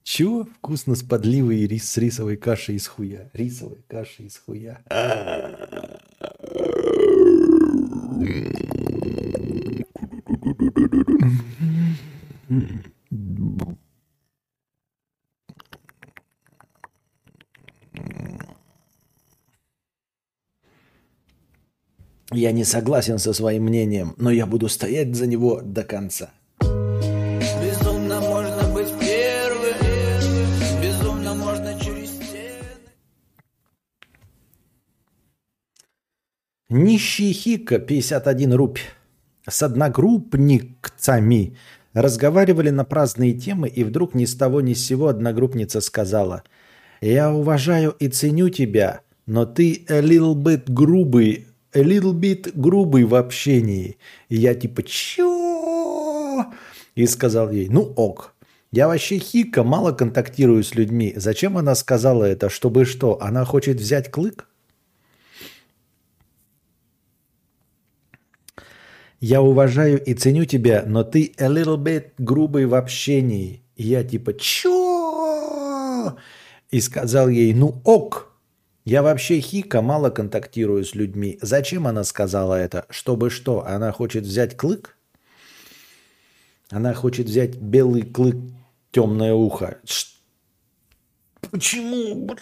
Чего? Вкусно с подливой и рис с рисовой кашей из хуя. Рисовой кашей из хуя. Я не согласен со своим мнением, но я буду стоять за него до конца. Нищий Хика, 51 рубь, с одногруппникцами разговаривали на праздные темы, и вдруг ни с того ни с сего одногруппница сказала, «Я уважаю и ценю тебя, но ты a little bit грубый, a little bit грубый в общении». И я типа, «Чё?» И сказал ей, «Ну ок, я вообще хика, мало контактирую с людьми. Зачем она сказала это? Чтобы что? Она хочет взять клык?» Я уважаю и ценю тебя, но ты a little bit грубый в общении. И я типа, чё? И сказал ей, ну ок, я вообще хика мало контактирую с людьми. Зачем она сказала это? Чтобы что? Она хочет взять клык? Она хочет взять белый клык, темное ухо. Почему?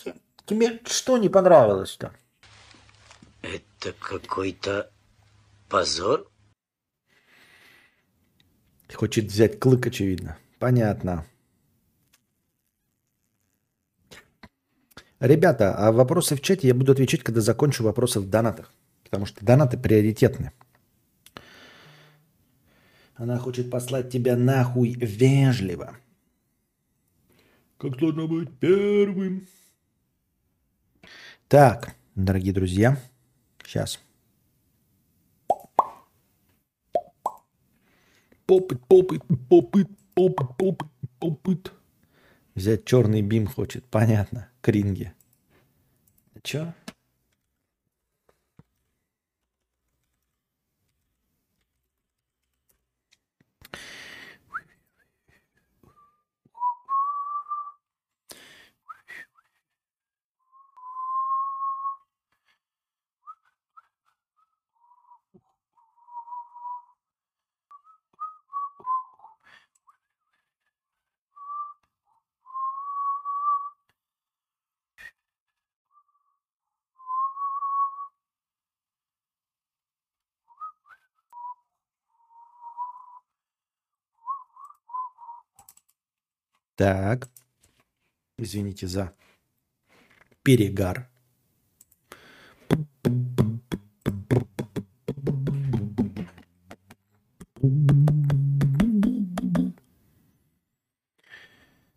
Тебе что не понравилось-то? Это какой-то позор? Хочет взять клык, очевидно. Понятно. Ребята, а вопросы в чате я буду отвечать, когда закончу вопросы в донатах. Потому что донаты приоритетны. Она хочет послать тебя нахуй вежливо. Как должно быть первым. Так, дорогие друзья. Сейчас. Попыт, попыт, попыт, попыт, попыт, попыт. Взять черный бим хочет, понятно, кринги. Чё? Так. Извините за перегар.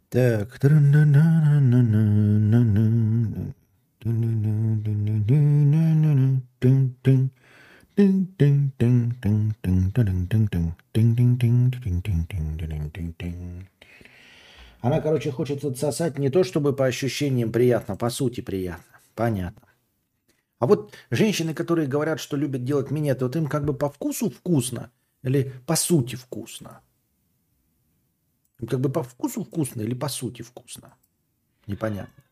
Так. Короче, хочет отсосать не то, чтобы по ощущениям приятно, по сути приятно. Понятно. А вот женщины, которые говорят, что любят делать минеты, вот им как бы по вкусу вкусно или по сути вкусно? Как бы по вкусу вкусно или по сути вкусно? Непонятно.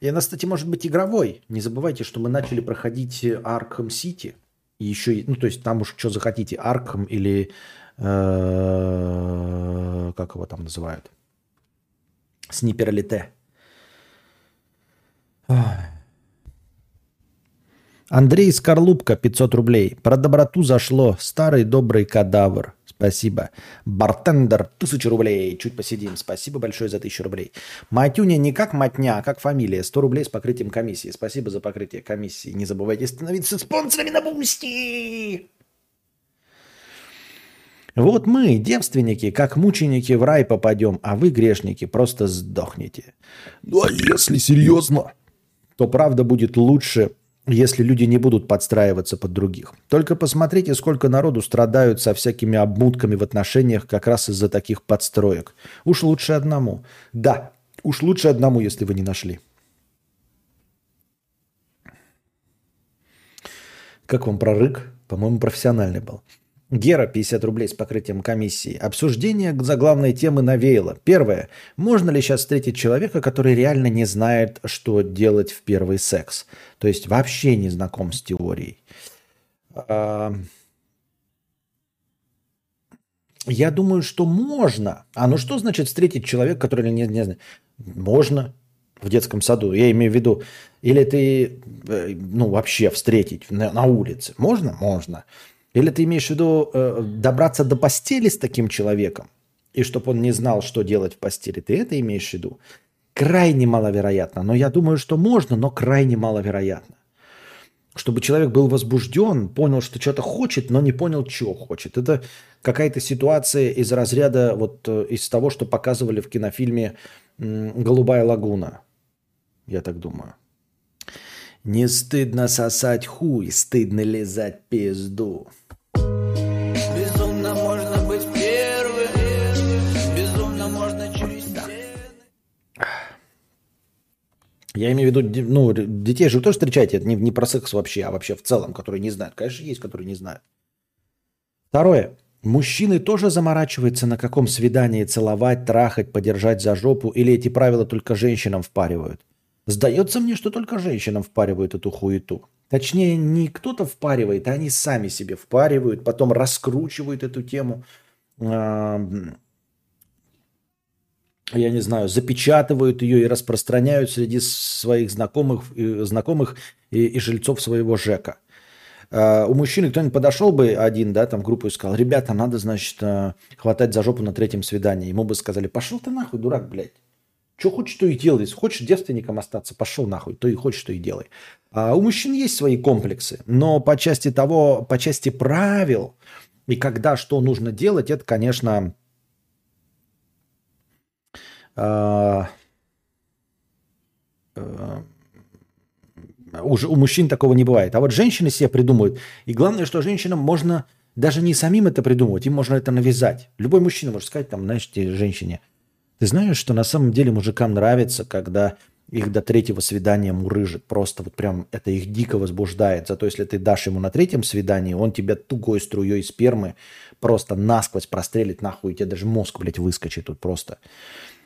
И она, кстати, может быть игровой. Не забывайте, что мы начали проходить Arkham City. И еще, ну, то есть там уж что захотите, Arkham или э, как его там называют? Сниперлите. Андрей Скорлупка, 500 рублей. Про доброту зашло. Старый добрый кадавр. Спасибо. Бартендер, 1000 рублей. Чуть посидим. Спасибо большое за 1000 рублей. Матюня не как матня, а как фамилия. 100 рублей с покрытием комиссии. Спасибо за покрытие комиссии. Не забывайте становиться спонсорами на Бусти. Вот мы, девственники, как мученики в рай попадем, а вы, грешники, просто сдохнете. Ну а если серьезно, то правда будет лучше если люди не будут подстраиваться под других. Только посмотрите, сколько народу страдают со всякими обмутками в отношениях как раз из-за таких подстроек. Уж лучше одному. Да, уж лучше одному, если вы не нашли. Как вам прорык? По-моему, профессиональный был. Гера, 50 рублей с покрытием комиссии. Обсуждение заглавной темы навеяло. Первое. Можно ли сейчас встретить человека, который реально не знает, что делать в первый секс? То есть вообще не знаком с теорией. А, я думаю, что можно. А ну что значит встретить человека, который не, не знает? Можно в детском саду. Я имею в виду, или ты, э, ну, вообще встретить на, на улице. Можно? Можно. Или ты имеешь в виду э, добраться до постели с таким человеком, и чтобы он не знал, что делать в постели? Ты это имеешь в виду? Крайне маловероятно. Но я думаю, что можно, но крайне маловероятно. Чтобы человек был возбужден, понял, что что-то хочет, но не понял, чего хочет. Это какая-то ситуация из разряда, вот э, из того, что показывали в кинофильме «Голубая лагуна». Я так думаю. Не стыдно сосать хуй, стыдно лизать пизду. Я имею в виду, ну, детей же вы тоже встречаете, это не, не про секс вообще, а вообще в целом, которые не знают. Конечно, есть, которые не знают. Второе. Мужчины тоже заморачиваются, на каком свидании целовать, трахать, подержать за жопу, или эти правила только женщинам впаривают? Сдается мне, что только женщинам впаривают эту хуету. Точнее, не кто-то впаривает, а они сами себе впаривают, потом раскручивают эту тему. Я не знаю, запечатывают ее и распространяют среди своих знакомых, знакомых и, и жильцов своего ЖЭКа. Uh, у мужчины кто-нибудь подошел бы один, да, там группу и сказал, ребята, надо, значит, uh, хватать за жопу на третьем свидании. Ему бы сказали, пошел ты нахуй, дурак, блядь. Что хочешь, то и делай. Хочешь девственником остаться, пошел нахуй, то и хочешь, то и делай. А у мужчин есть свои комплексы, но по части того, по части правил и когда что нужно делать, это, конечно, э, э, уже у мужчин такого не бывает. А вот женщины себе придумывают. И главное, что женщинам можно даже не самим это придумывать, им можно это навязать. Любой мужчина может сказать, там, знаешь, женщине – ты знаешь, что на самом деле мужикам нравится, когда их до третьего свидания мурыжит. Просто вот прям это их дико возбуждает. Зато если ты дашь ему на третьем свидании, он тебя тугой струей спермы просто насквозь прострелит нахуй. И тебе даже мозг, блядь, выскочит тут просто.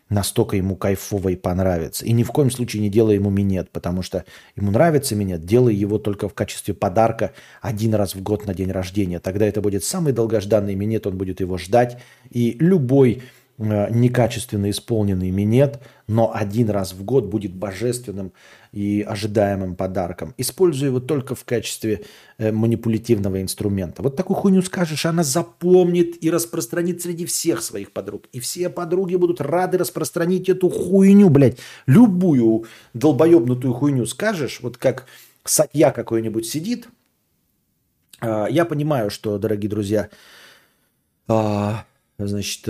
Настолько ему кайфово и понравится. И ни в коем случае не делай ему минет, потому что ему нравится минет, делай его только в качестве подарка один раз в год на день рождения. Тогда это будет самый долгожданный минет, он будет его ждать. И любой некачественно исполненный минет, но один раз в год будет божественным и ожидаемым подарком. Используй его только в качестве э, манипулятивного инструмента. Вот такую хуйню скажешь, она запомнит и распространит среди всех своих подруг. И все подруги будут рады распространить эту хуйню, блядь. Любую долбоебнутую хуйню скажешь, вот как сатья какой-нибудь сидит. Э, я понимаю, что, дорогие друзья, значит,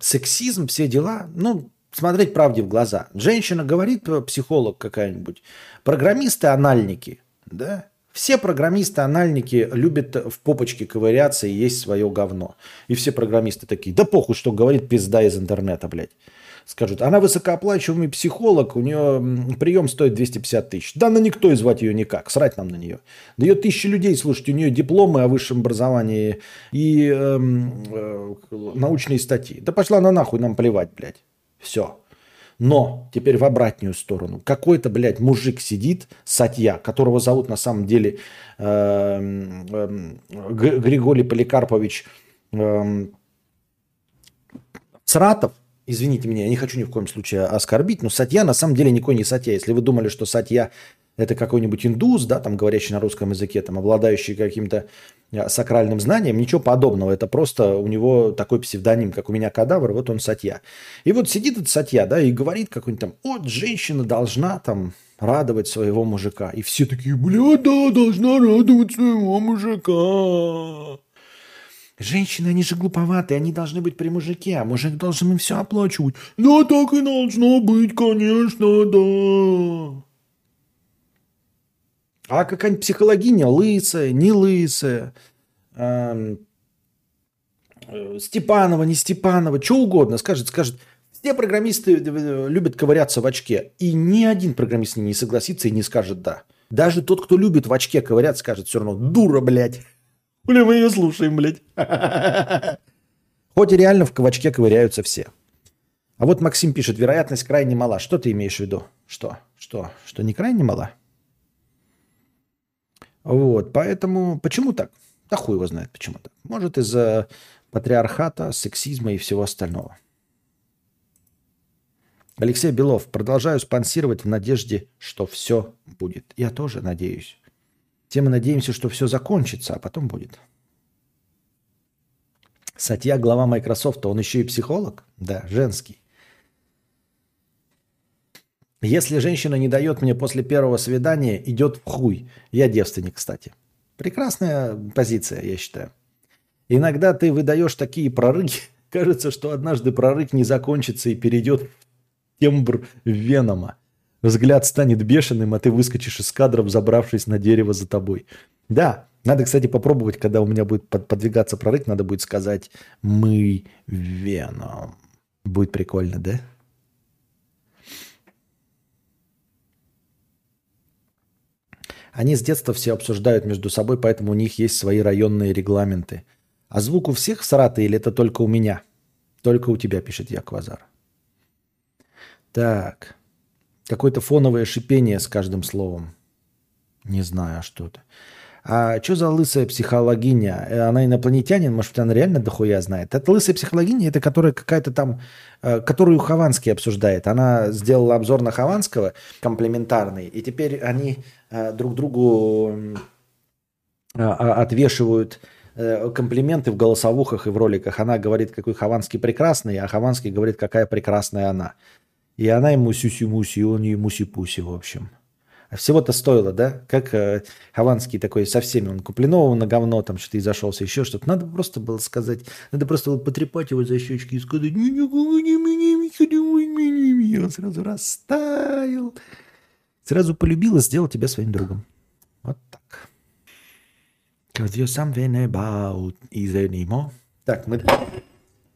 сексизм, все дела, ну, смотреть правде в глаза. Женщина говорит, э, психолог какая-нибудь, программисты-анальники, да, все программисты-анальники любят в попочке ковыряться и есть свое говно. И все программисты такие, да похуй, что говорит пизда из интернета, блядь скажут, она высокооплачиваемый психолог, у нее прием стоит 250 тысяч. Да, на никто и звать ее никак, срать нам на нее. Да ее тысячи людей, слушайте, у нее дипломы о высшем образовании и э, э, научные статьи. Да пошла на нахуй, нам плевать, блядь. Все. Но теперь в обратную сторону. Какой-то, блядь, мужик сидит, сатья, которого зовут на самом деле э, э, Григорий Поликарпович э, Сратов, извините меня, я не хочу ни в коем случае оскорбить, но Сатья на самом деле никакой не Сатья. Если вы думали, что Сатья это какой-нибудь индус, да, там говорящий на русском языке, там обладающий каким-то а, сакральным знанием, ничего подобного. Это просто у него такой псевдоним, как у меня кадавр, вот он Сатья. И вот сидит этот Сатья, да, и говорит какой-нибудь там, вот женщина должна там радовать своего мужика. И все такие, бля, да, должна радовать своего мужика. Женщины, они же глуповатые, они должны быть при мужике, а мужик должен им все оплачивать. Да, так и должно быть, конечно, да. А какая-нибудь психологиня, лысая, не лысая, эм, э, Степанова, не Степанова, что угодно, скажет, скажет, все программисты э, любят ковыряться в очке. И ни один программист не согласится и не скажет «да». Даже тот, кто любит в очке ковыряться, скажет все равно «дура, блядь». Бля, мы ее слушаем, блядь. Хоть и реально в кабачке ковыряются все. А вот Максим пишет, вероятность крайне мала. Что ты имеешь в виду? Что? Что? Что не крайне мала? Вот, поэтому почему так? Да хуй его знает, почему так. Может, из-за патриархата, сексизма и всего остального. Алексей Белов, продолжаю спонсировать в надежде, что все будет. Я тоже надеюсь. Все мы надеемся, что все закончится, а потом будет. Сатья, глава Microsoft, он еще и психолог? Да, женский. Если женщина не дает мне после первого свидания, идет в хуй. Я девственник, кстати. Прекрасная позиция, я считаю. Иногда ты выдаешь такие прорыки, кажется, что однажды прорык не закончится и перейдет в тембр Венома. Взгляд станет бешеным, а ты выскочишь из кадров, забравшись на дерево за тобой. Да, надо, кстати, попробовать, когда у меня будет подвигаться прорыв, надо будет сказать «Мы Веном». Будет прикольно, да? Они с детства все обсуждают между собой, поэтому у них есть свои районные регламенты. А звук у всех Саратове или это только у меня? Только у тебя, пишет Яквазар. Так. Какое-то фоновое шипение с каждым словом. Не знаю, а что это. А что за лысая психологиня? Э, она инопланетянин, может она реально дохуя знает. Это лысая психологиня, это которая какая-то там, э, которую Хованский обсуждает. Она сделала обзор на Хованского, комплементарный, и теперь они э, друг другу а, отвешивают комплименты в голосовухах и в роликах. Она говорит, какой Хованский прекрасный, а Хованский говорит, какая прекрасная она. И она ему сюси-муси, и он ей муси-пуси, в общем. А всего-то стоило, да? Как э, Хованский такой со всеми, он Куплинова на говно там что-то и зашелся, еще что-то. Надо просто было сказать, надо просто было потрепать его за щечки и сказать, ну никого не меня, Он сразу растаял. Сразу полюбил и сделал тебя своим другом. Вот так. Cause you're something about is anymore. Так, мы...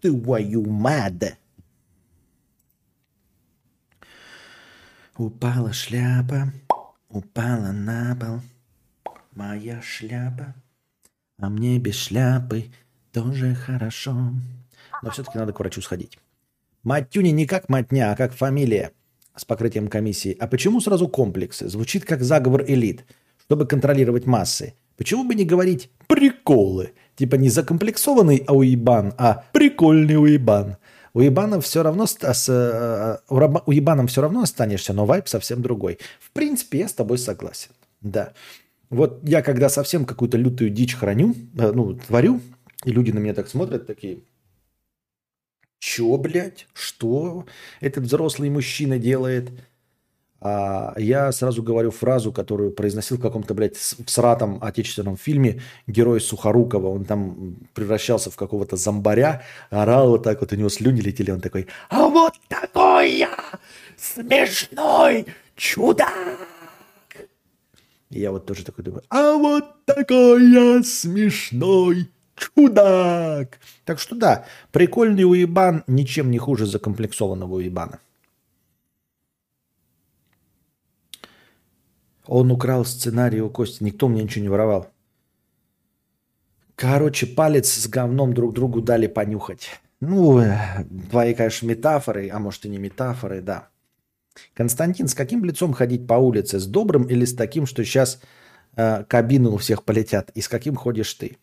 Твою мать! Упала шляпа, упала на пол. Моя шляпа, а мне без шляпы тоже хорошо. Но все-таки надо к врачу сходить. Матюни не как матня, а как фамилия с покрытием комиссии. А почему сразу комплексы? Звучит как заговор элит, чтобы контролировать массы. Почему бы не говорить приколы? Типа не закомплексованный уебан, а прикольный уебан. У ебанов все равно с, э, у ебаном все равно останешься, но вайп совсем другой. В принципе, я с тобой согласен. Да. Вот я когда совсем какую-то лютую дичь храню, э, ну, творю, и люди на меня так смотрят, такие, Чё, блядь? Что этот взрослый мужчина делает? А я сразу говорю фразу, которую произносил в каком-то, блядь, сратом отечественном фильме герой Сухорукова. Он там превращался в какого-то зомбаря, орал вот так вот, у него слюни летели, он такой, а вот такой я смешной чудак. И я вот тоже такой думаю, а вот такой я смешной чудак. Так что да, прикольный уебан ничем не хуже закомплексованного уебана. Он украл сценарий у Кости. Никто мне ничего не воровал. Короче, палец с говном друг другу дали понюхать. Ну, э, твои, конечно, метафоры, а может и не метафоры, да. Константин, с каким лицом ходить по улице? С добрым или с таким, что сейчас э, кабины у всех полетят? И с каким ходишь ты?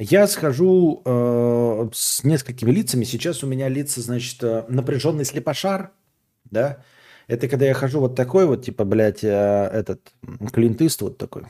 Я схожу э, с несколькими лицами. Сейчас у меня лица, значит, э, напряженный слепошар, да. Это когда я хожу вот такой вот, типа, блядь, э, этот, клинтыст вот такой.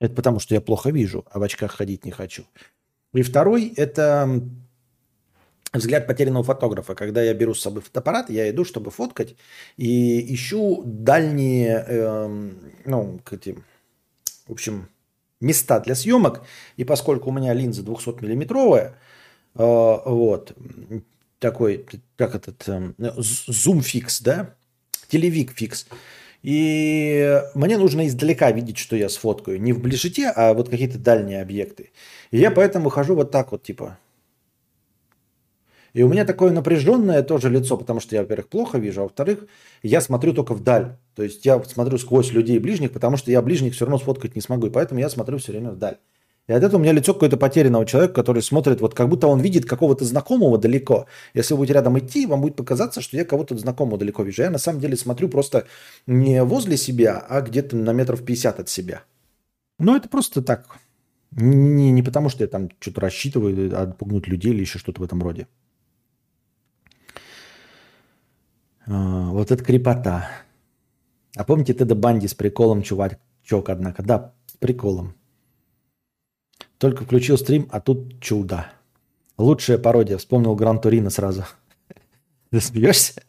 Это потому, что я плохо вижу, а в очках ходить не хочу. И второй – это взгляд потерянного фотографа. Когда я беру с собой фотоаппарат, я иду, чтобы фоткать, и ищу дальние, э, ну, эти, в общем, места для съемок. И поскольку у меня линза 200-миллиметровая, э, вот, такой, как этот, э, зум-фикс, да, телевик-фикс, и мне нужно издалека видеть, что я сфоткаю. Не в ближете, а вот какие-то дальние объекты. И я поэтому хожу вот так вот, типа. И у меня такое напряженное тоже лицо, потому что я, во-первых, плохо вижу, а во-вторых, я смотрю только вдаль. То есть я смотрю сквозь людей ближних, потому что я ближних все равно сфоткать не смогу. И поэтому я смотрю все время вдаль. И от этого у меня лицо какое-то потерянного человека, который смотрит, вот как будто он видит какого-то знакомого далеко. Если вы будете рядом идти, вам будет показаться, что я кого-то знакомого далеко вижу. Я на самом деле смотрю просто не возле себя, а где-то на метров 50 от себя. Но это просто так. Не, не потому, что я там что-то рассчитываю, отпугнуть людей или еще что-то в этом роде. А, вот это крепота. А помните Теда Банди с приколом, чувак, однако? Да, с приколом. Только включил стрим, а тут чудо. Лучшая пародия. Вспомнил Гран Турино сразу. Ты смеешься?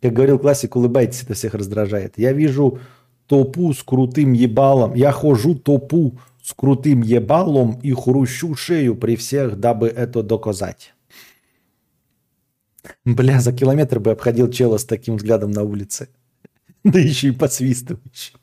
Как говорил классик, улыбайтесь, это всех раздражает. Я вижу топу с крутым ебалом. Я хожу топу с крутым ебалом и хрущу шею при всех, дабы это доказать. Бля, за километр бы обходил чела с таким взглядом на улице. Да еще и посвистывающий.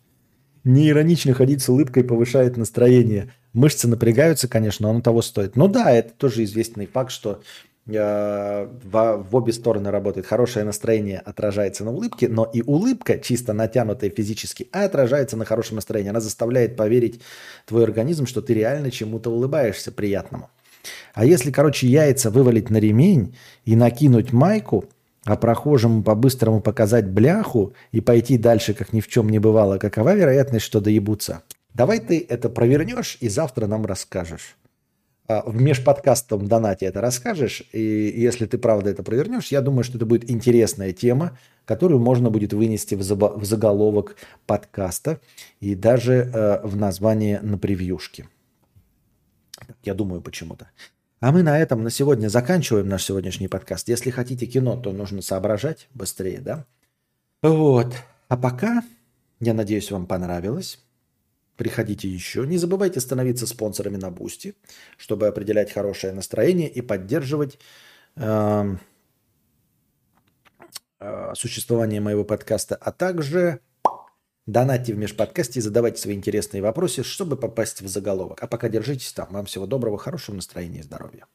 Неиронично ходить с улыбкой повышает настроение. Мышцы напрягаются, конечно, но оно того стоит. Ну да, это тоже известный факт, что э, в, в обе стороны работает. Хорошее настроение отражается на улыбке, но и улыбка, чисто натянутая физически, а отражается на хорошем настроении. Она заставляет поверить твой организм, что ты реально чему-то улыбаешься приятному. А если, короче, яйца вывалить на ремень и накинуть майку, а прохожему по-быстрому показать бляху и пойти дальше, как ни в чем не бывало, какова вероятность, что доебутся? Давай ты это провернешь и завтра нам расскажешь. А, в межподкастовом донате это расскажешь. И если ты правда это провернешь, я думаю, что это будет интересная тема, которую можно будет вынести в, заголовок подкаста и даже э, в название на превьюшке. Я думаю почему-то. А мы на этом на сегодня заканчиваем наш сегодняшний подкаст. Если хотите кино, то нужно соображать быстрее, да? Вот. А пока, я надеюсь, вам понравилось. Приходите еще. Не забывайте становиться спонсорами на Бусти, чтобы определять хорошее настроение и поддерживать э, э, существование моего подкаста, а также донатьте в межподкасте и задавайте свои интересные вопросы, чтобы попасть в заголовок. А пока держитесь там. Вам всего доброго, хорошего настроения и здоровья.